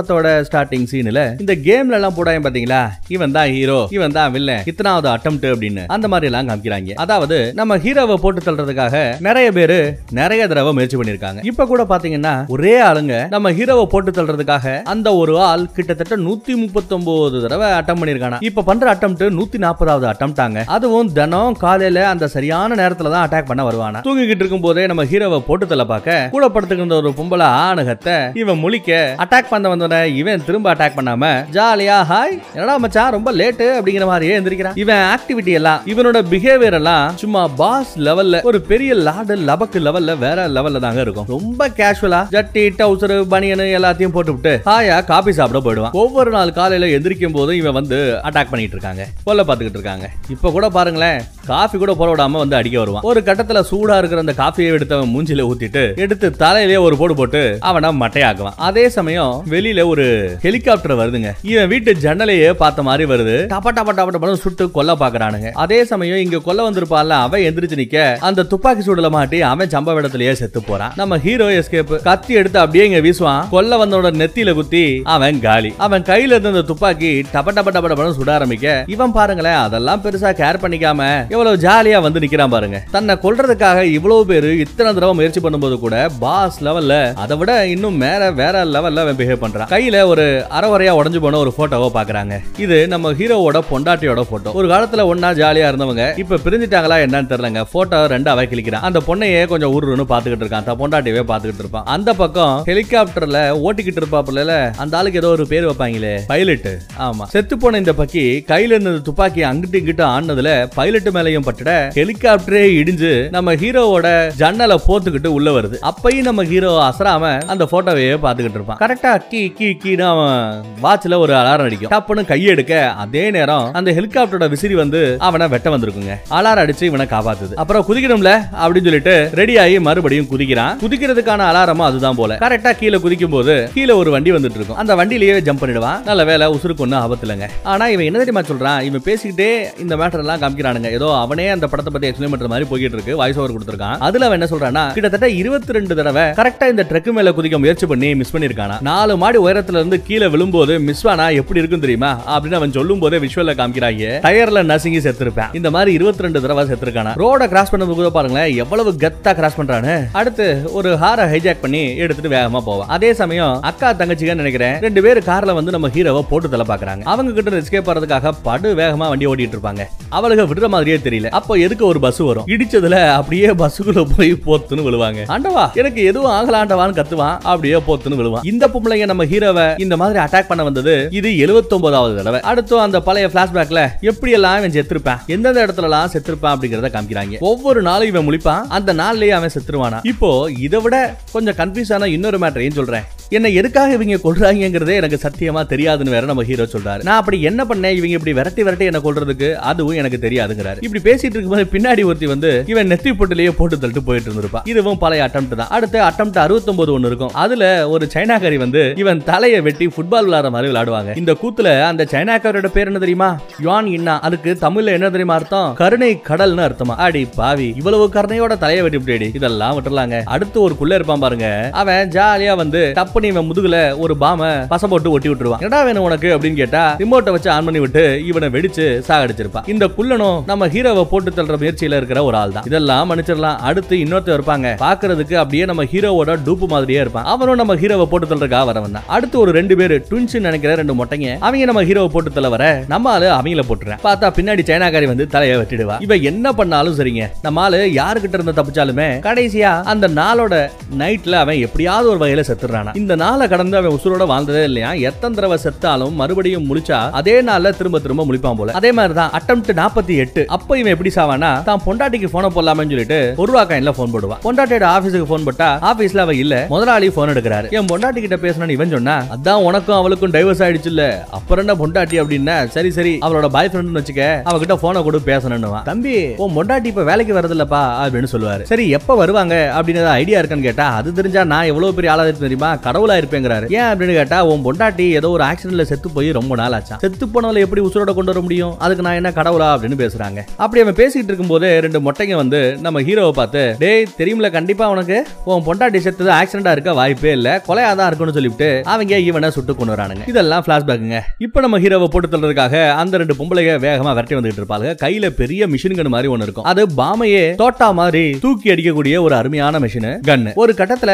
படத்தோட ஸ்டார்டிங் சீன்ல இந்த கேம்ல எல்லாம் போடாங்க பாத்தீங்களா? இவன் தான் ஹீரோ இவன் தான் வில்லன் இத்தனாவது அட்டம்ப்ட் அப்படின்னு அந்த மாதிரி எல்லாம் காமிக்கிறாங்க. அதாவது நம்ம ஹீரோவை போட்டு தள்ளுறதுக்காக நிறைய பேரு நிறைய தடவை முயற்சி பண்ணிருக்காங்க இப்ப கூட பாத்தீங்கன்னா ஒரே ஆளுங்க நம்ம ஹீரோவை போட்டு தள்ளுறதுக்காக அந்த ஒரு ஆள் கிட்டத்தட்ட நூத்தி முப்பத்தி ஒன்பது தடவை அட்டம் பண்ணிருக்கானா இப்ப பண்ற அட்டம்ப்ட் நூத்தி நாற்பதாவது அட்டம்ப்டாங்க அதுவும் தினம் காலையில அந்த சரியான நேரத்துல தான் அட்டாக் பண்ண வருவானா. தூங்கிக்கிட்டு இருக்கும் போதே நம்ம ஹீரோவை போட்டு தள்ள பார்க்க கூட படுத்துக்கிட்டு ஒரு பொம்பளை ஆணகத்தை இவன் முழிக்க அட்டாக் பண்ண வந்த உடனே இவன் திரும்ப அட்டாக் பண்ணாம ஜாலியா ஹாய் என்னடா மச்சான் ரொம்ப லேட்டு அப்படிங்கிற மாதிரியே எந்திரிக்கிறான். இவன் ஆக்டிவிட்டி எல்லாம் இவனோட பிஹேவியர் எல்லாம் சும்மா பாஸ் லெவல்ல ஒரு பெரிய லாடு லபக்கு லெவல்ல வேற லெவல்ல தாங்க இருக்கும். ரொம்ப கேஷுவலா ஜட்டி டவுசர் பனியனு எல்லாத்தையும் போட்டு விட்டு ஹாயா காபி சாப்பிட போயிடுவான். ஒவ்வொரு நாள் காலையில எந்திரிக்கும் போதும் இவன் வந்து அட்டாக் பண்ணிட்டு இருக்காங்க. கொல்ல பாத்துக்கிட்டு இருக்காங்க. இப்ப கூட பாருங்களேன் காஃபி கூட போட விடாம வந்து அடிக்க வருவான். ஒரு கட்டத்துல சூடா இருக்கிற அந்த காஃபியை எடுத்து அவன் மூஞ்சில ஊத்திட்டு எடுத்து தலையிலேயே ஒரு போடு போட்டு அவனை மட்டையாக்குவான். அதே சமயம் வெளியில ஒரு ஹெலிகாப்டர் வருதுங்க. இவன் வீட்டு ஜன்னலையே பார்த்த மாதிரி வருது. டப்பா டப்பா டப்பா டப்பா சுட்டு கொல்ல பாக்குறானுங்க அதே சமயம் இங்க கொல்ல வந்திருப்பால அவன் எந்திரிச்சு நிக்க. அந்த துப்பாக்கி சூடுல மாட்டி அவன் சம்பவ இடத்துலயே செத்து போறான். நம்ம ஹீரோ எஸ்கேப் கத்தி எடுத்து அப்படியே இங்க வீசுவான். கொல்ல வந்தோட நெத்தியில குத்தி அவன் காலி. அவன் கையில இருந்த அந்த துப்பாக்கி டப்ப டப்ப டப்ப டப்பன்னு சுட ஆரம்பிக்க. இவன் பாருங்களேன் அதெல்லாம் பெருசா கேர் பண்ணிக்காம எவ்வளவு ஜாலியா வந்து நிக்கிறான் பாருங்க. தன்னை கொல்றதுக்காக இவ்வளவு பேரு இத்தனை தடவை முயற்சி பண்ணும்போது கூட பாஸ் லெவல்ல அதை விட இன்னும் மேல வேற லெவல்ல அவன் பிஹேவ் பண்றான். கையில ஒரு அறவரையா உடஞ்சு போன ஒரு போட்டோவை பாக்குறாங்க இது நம்ம ஹீரோவோட பொண்டாட்டியோட போட்டோ ஒரு காலத்துல ஒன்னா ஜாலியா இருந்தவங்க இப்ப பிரிஞ்சிட்டாங்களா என்னன்னு தெரியலங்க. போட்டோ ரெண்டு அவை கிளிக்கிறான் அந்த பொண்ணையே கொஞ்சம் உருன்னு பாத்துக்கிட்டு இருக்கான். தன் பொண்டாட்டியவே பாத்துக்கிட்டு இருப்பான். அந்த பக்கம் ஹெலிகாப்டர்ல ஓட்டிக்கிட்டு இருப்பாப்புல அந்த ஆளுக்கு ஏதோ ஒரு பேர் வைப்பாங்களே. பைலட் ஆமா. செத்து போன இந்த பக்கி கையில இருந்த துப்பாக்கி அங்கிட்டு இங்கிட்டு ஆனதுல பைலட் மேலையும் பட்டுட ஹெலிகாப்டரே இடிஞ்சு நம்ம ஹீரோவோட ஜன்னலை போத்துக்கிட்டு உள்ள வருது. அப்பயும் நம்ம ஹீரோ அசராம அந்த போட்டோவையே பாத்துக்கிட்டு இருப்பான். கரெக்டா கீ கீ கீன்னு அவன் வாட்ச்ல ஒரு அலாரம் அடிக்கும். டப்புன்னு கையெடுக்க அதே நேரம் அந்த ஹெலிகாப்டரோட விசிறி வந்து அவனை வெட்ட வந்திருக்குங்க. அலாரம் அடிச்சு இவனை காப்பாத்துது. அப்புறம் குதிக்கணும்ல அப்படின்னு சொல்லிட்டு ரெடி ஆகி மறுபடியும் குதிக்கிறான். குதிக்கிறதுக்கான அலாரமும் அதுதான் போல. கரெக்டா கீழே குதிக்கும் போது கீழே ஒரு வண்டி வந்துட்டு இருக்கும் அந்த வண்டியிலேயே ஜம்ப் பண்ணிடுவான். நல்ல வேலை உசுருக்கு ஒன்றும் ஆபத்துலங்க. ஆனா இவன் என்ன தெரியுமா சொல்றான்? இவன் பேசிக்கிட்டே இந்த மேட்டர் எல்லாம் காமிக்கிறானுங்க. ஏதோ அவனே அந்த படத்தை பத்தி எக்ஸ்பிளைன் பண்ற மாதிரி போயிட்டு இருக்கு. வாய்ஸ் ஓவர் கொடுத்துருக்கான். அதுல அவன் என்ன சொல்றான்னா கிட்டத்தட்ட இருபத்தி ரெண்டு தடவை கரெக்டா இந்த ட்ரக் மேல குதிக்க முயற்சி பண்ணி மிஸ் பண்ணிருக்கானா. நாலு மாடி உயரத்துல இருந்து கீழே விழும்போது மிஸ்வானா எப்படி இருக்கும் தெரியுமா? அப்படின்னு அவன் சொல்லும் போதே விஷுவல்ல காமிக்கிறாங்க டயர்ல நசுங்கி செத்துருப்பேன். இந்த மாதிரி இருபத்தி ரெண்டு தடவை செத்துருக்கானா? ரோட கிராஸ் பண்ணது கூட பாருங்களேன் எவ்வளவு கத்தா கிராஸ் பண்றானு. அடுத்து ஒரு ஹாரை ஹைஜாக் பண்ணி எடுத்துட்டு வேகமா போவான். அதே சமயம் அக்கா தங்கச்சிங்கன்னு நினைக்கிறேன் ரெண்டு பேர் கார்ல வந்து நம்ம ஹீரோவை போட்டு தலை பாக்குறாங்க. அவங்க கிட்ட எஸ்கேப் ஆறதுக்காக படு வேகமா வண்டி ஓட்டிட்டு இருப்பாங்க. அவளுக்கு விடுற மாதிரியே தெரியல. அப்போ எதுக்கு ஒரு பஸ் வரும்? இடிச்சதுல அப்படியே பஸ்ஸுக்குள்ள போய் போத்துன்னு விழுவாங்க. ஆண்டவா எனக்கு எதுவும் ஆகலாண்டவான்னு கத்துவான். அப்படியே போத்துன்னு விழுவான். இந்த பொம்பளைங்க நம்ம ஹீரோவை இந்த மாதிரி அட்டாக் பண்ண வந்தது இது 79வது தடவை. அடுத்து அந்த பழைய பிளாஷ்பேக்ல எப்படி எல்லாம் இவன் செத்துருப்பான் எந்தெந்த இடத்துல எல்லாம் செத்துருப்பான் அப்படிங்கறத காமிக்கிறாங்க. ஒவ்வொரு நாளும் இவன் முழிப்பான் அந்த நாள்லயே அவன் செத்துருவானா? இப்போ இதை விட கொஞ்சம் கன்ஃபியூஸான இன்னொரு மேட்டரையும் சொல்றேன்? என்ன எதுக்காக இவங்க கொள்றாங்கிறதே எனக்கு சத்தியமா தெரியாதுன்னு வேற நம்ம ஹீரோ சொல்றாரு. நான் அப்படி என்ன பண்ணேன்? இவங்க இப்படி விரட்டி விரட்டி என்ன கொள்றதுக்கு அதுவும் எனக்கு தெரியாதுங்கிறாரு. இப்படி பேசிட்டு இருக்கும்போது பின்னாடி ஒருத்தி வந்து இவன் நெத்தி பொட்டிலேயே போட்டு தள்ளிட்டு போயிட்டு இருந்திருப்பா. இதுவும் பழைய அட்டம் தான். அடுத்து அட்டம் அறுபத்தொன்பது ஒன்னு இருக்கும். அதுல ஒரு சைனாக்காரி வந்து இவன் தலையை வெட்டி ஃபுட்பால் விளையாடுற மாதிரி விளையாடுவாங்க. இந்த கூத்துல அந்த சைனாக்காரோட பேர் என்ன தெரியுமா? யுவான் இன்னா. அதுக்கு தமிழ்ல என்ன தெரியுமா அர்த்தம்? கருணை கடல்னு அர்த்தமா. அடி பாவி இவ்வளவு கருணையோட தலையை வெட்டி விட்டு இதெல்லாம் விட்டுறலாங்க. அடுத்து ஒரு குள்ள இருப்பான் பாருங்க. அவன் ஜாலியா வந்து டப்புனு இவன் முதுகுல ஒரு பாம பச போட்டு ஒட்டி விட்டுருவான். என்னடா வேணும் உனக்கு அப்படின்னு கேட்டா ரிமோட்டை வச்சு ஆன் பண்ணி விட்டு இவனை வெடிச்சு சாகடிச்சிருப்பான். இந்த குள்ளனும் நம்ம ஹீரோவை போட்டு தள்ளுற முயற்சியில இருக்கிற ஒரு ஆள் தான் இதெல்லாம் மன்னிச்சிடலாம். அடுத்து இன்னொருத்தர் இருப்பாங்க. பாக்குறதுக்கு அப்படியே நம்ம ஹீரோவோட டூப்பு மாதிரியே இருப்பான். அவனும் நம்ம ஹீரோவை போட்டு தள்ளுறதுக்காக வரவன் தான் அடுத்து ஒரு ரெண்டு பேரு ட்வின்ஸ் நினைக்கிற ரெண்டு மொட்டைங்க அவங்க நம்ம ஹீரோவை போட்டு தலை வர நம்ம ஆளு அவங்கள போட்டுறேன். பார்த்தா பின்னாடி சைனாக்காரி வந்து தலையை வெட்டிடுவா. இவ என்ன பண்ணாலும் சரிங்க. நம்ம ஆளு யாருகிட்ட இருந்து தப்பிச்சாலுமே கடைசியா அந்த நாளோட நைட்ல அவன் எப்படியாவது ஒரு வகையில செத்துறானா இந்த நாளை கடந்து அவன் உசுரோட வாழ்ந்ததே இல்லையா? எத்தனை தடவை செத்தாலும் மறுபடியும் முழிச்சா அதே நாள்ல திரும்ப திரும்ப முழிப்பான் போல. அதே மாதிரி தான் அட்டம் நாற்பத்தி எட்டு. அப்ப இவன் எப்படி சாவானா தான் பொண்டாட்டிக்கு போன போடலாம்னு சொல்லிட்டு ஒரு ரூபா காயின்ல போன் போடுவான் பொண்டாட்டியோட ஆபீஸுக்கு போன் போட்டா ஆபீஸ்ல அவ இல்ல முதலாளி போன் எடுக்கிறாரு. என் பொண்டாட்டி கிட்ட பேசணும்னு இவன் சொன்னா அதான் உனக்கும் அவளுக்கும் டைவர்ஸ் ஆயிடுச்சு இல்ல அப்புறம் என்ன பொண்டாட்டி அப்படின்னா சரி சரி அவளோட பாய் ஃப்ரெண்ட் வச்சுக்க அவகிட்ட போனை கொடு பேசணும்னுவான் தம்பி உன் பொண்டாட்டி இப்ப வேலைக்கு வரது இல்லப்பா அப்படின்னு சொல்லுவாரு. சரி எப்ப வருவாங்க? அப்படின்னு ஐடியா இருக்கான்னு கேட்டா அது தெரிஞ்சா நான் எவ்வளவு பெரிய ஆளா இருக்கு தெரியுமா? கடவுளா இருப்பேங்கிறாரு. ஏன் அப்படின்னு கேட்டா உன் பொண்டாட்டி ஏதோ ஒரு ஆக்சிடென்ட்ல செத்து போய் ரொம்ப நாள் ஆச்சா. செத்து போனவளை எப்படி உசுரோட கொண்டு வர முடியும்? அதுக்கு நான் என்ன கடவுளா? அப்படின்னு பேசுறாங்க. அப்படி அவன் பேசிட்டு இருக்கும்போது ரெண்டு மொட்டைங்க வந்து நம்ம ஹீரோவை பார்த்து டேய் தெரியுமில கண்டிப்பா உனக்கு. உன் பொண்டாட்டி செத்தது ஆக்சிடென்டா இருக்க வாய்ப்பே இல்ல. கொலையா தான் இருக்கும்னு சொல்லிவிட்டு அவங்க இவனை சுட்டு கொண்டு வரானுங்க. இதெல்லாம் பிளாஷ்பேக்குங்க இப்போ நம்ம ஹீரோவை போட்டு தள்ளுறதுக்காக அந்த ரெண்டு பொம்பளைங்க வேகமா விரட்டி வந்துட்டு இருப்பாங்க கையில பெரிய மிஷின் கன் மாதிரி ஒன்னு இருக்கும். அது பாமையே தோட்டா மாதிரி தூக்கி அடிக்கக்கூடிய ஒரு அருமையான மிஷின் கன்னு ஒரு கட்டத்துல